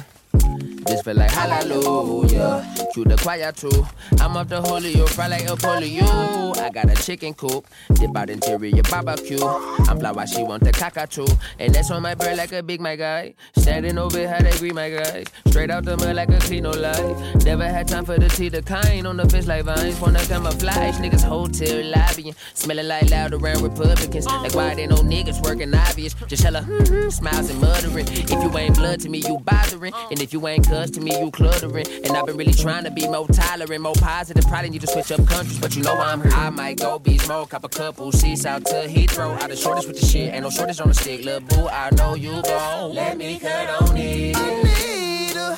This feel like hallelujah. Cue the choir too. I'm off the Julio, fry like a polio. I got a chicken coop, dip out interior barbecue. I'm fly while she want the cockatoo. And that's on my bird like a big my guy. Standing over how they greet my guys. Straight out the mud like a clean no life. Never had time for the tea, the kind. On the fence like vines, wanna camouflage. Niggas hotel lobbying. Smelling like loud around Republicans. Like why they no niggas working obvious. Just hella mm-hmm, smiles and muttering. If you ain't blood to me, you bothering. And if you ain't cuz to me, you cluttering. And I've been really trying to be more tolerant, more positive. Probably need to switch up countries, but you know I'm here. I might go be smoke, cop a couple seats out to Heathrow. Out the shortest with the shit, ain't no shortage on the stick. Lil' boo, I know you gon' let me cut on it. I need her.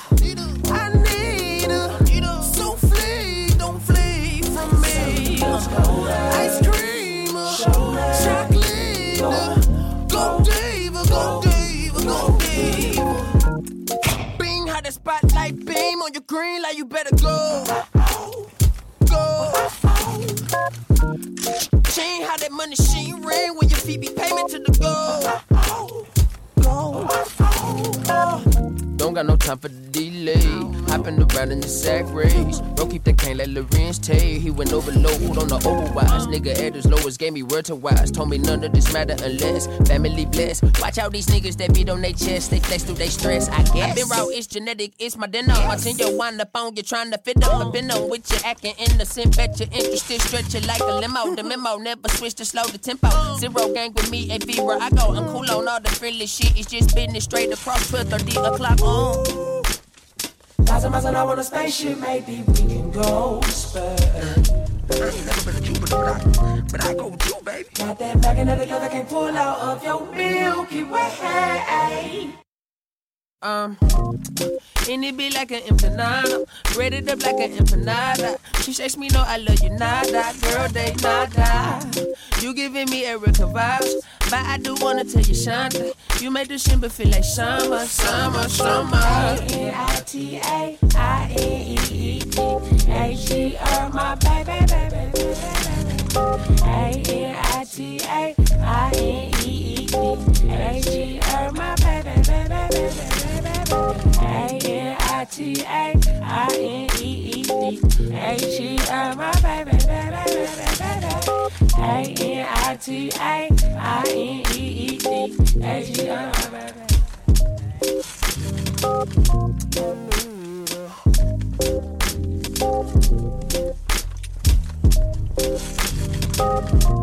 I need her. So flee, don't flee from me. Ice cream, uh, chocolate. Uh, go diva, go diva, go diva. The spotlight beam on your green light, you better go. Go. Chain how that money she ring when your feet be payment to the go. Go. Don't got no time for the delay. Hopping around in the sack race. Bro, keep the cane like Lorenz Tate. He went over overload on the overwise. Nigga at his lowest gave me word to wise. Told me none of this matter unless family blessed. Watch out these niggas that beat on their chest. They flex through they stress. I guess. I been raw, it's genetic, it's my dinner. Watching your wind up on you trying to fit up. I've been on with you acting innocent. Bet you're interested, stretch it like a limo. The memo never switch to slow the tempo. Zero gang with me, a fever. I go, I'm cool on all the friendly shit. It's just business straight across 12 30 o'clock on. Thousand miles an hour on a spaceship, maybe we can go spur. I ain't never been a Cuban, but I, but I go with baby. Got that back and the other can't pull out of your Milky Way. Um, and it be like an empanada, breaded up like an empanada. She says me no, I love you nada, girl they nada. You giving me Erykah vibes, but I do wanna tell you Shanta. You make the shimmer feel like summer, summer, summer. N-I-T-A, I-N-E-E-D, H-E-R, my baby, baby, baby, baby. A-N-I-T-A, I-N-E-E-D, H-E-R, my baby, baby, baby, baby. A-N-I-T-A, I-N-E-E-D, H-E-R, my baby, baby, baby, baby. A-N-I-T-A, I-N-E-E-D, H-E-R, my baby. Oh,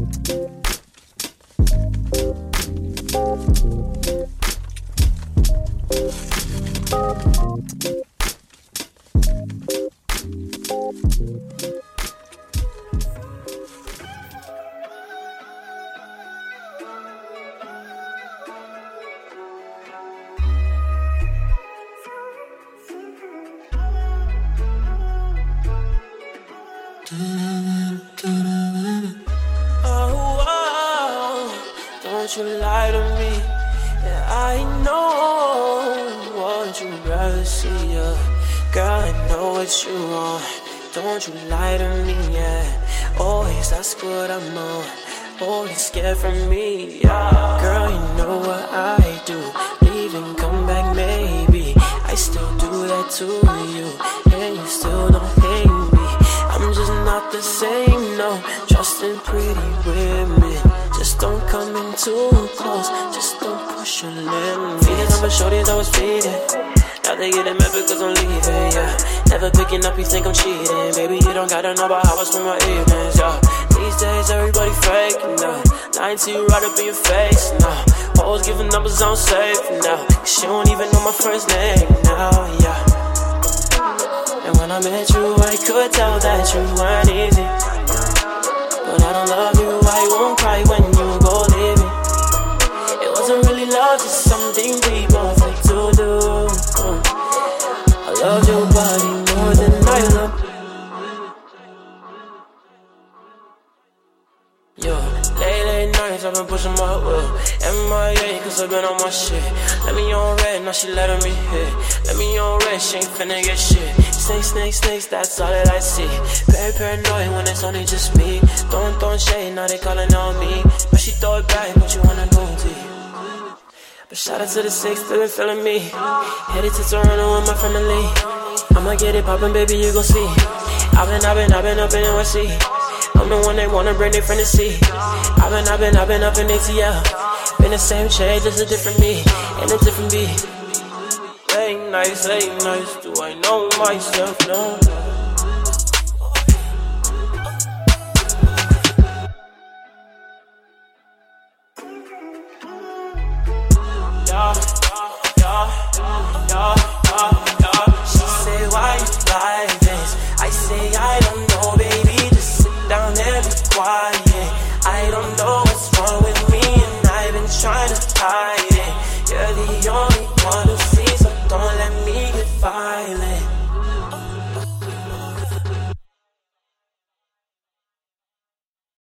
don't you lie to me. Yeah, I know what you rather see. Yeah. Girl, I know what you want. Don't you lie to me. Yeah, always ask what I'm on. Always scared from me. Yeah. Shorties I was feeding. Now they getting mad because I'm leaving, yeah. Never picking up, you think I'm cheating. Baby, you don't gotta know about how I spend my evenings, yeah. These days, everybody faking now. Lying to you right up in your face now. Always giving numbers on safe now. She don't even know my first name now, yeah. And when I met you, I could tell that you weren't easy. But I don't love you, I won't cry when you go leave me. It wasn't really love, just something I've been pushing my will. MIA, cause I've been on my shit. Let me on red, now she letting me hit. Let me on red, she ain't finna get shit. Snakes, snakes, snakes, that's all that I see. Very paranoid when it's only just me. Throwing, throwing shade, now they calling on me. But she throw it back, but you wanna go deep. But shout out to the six, still been feeling me. Headed to Toronto with my family. I'ma get it poppin', baby, you gon' see. I've been, I've been, I've been up in NYC. I'm the one they wanna bring their friend to see. I've been, I've been, I've been up in ATL. Been the same shade, just a different me, and a different beat. Late nights, late nights, do I know myself? No. Yeah, yeah, yeah,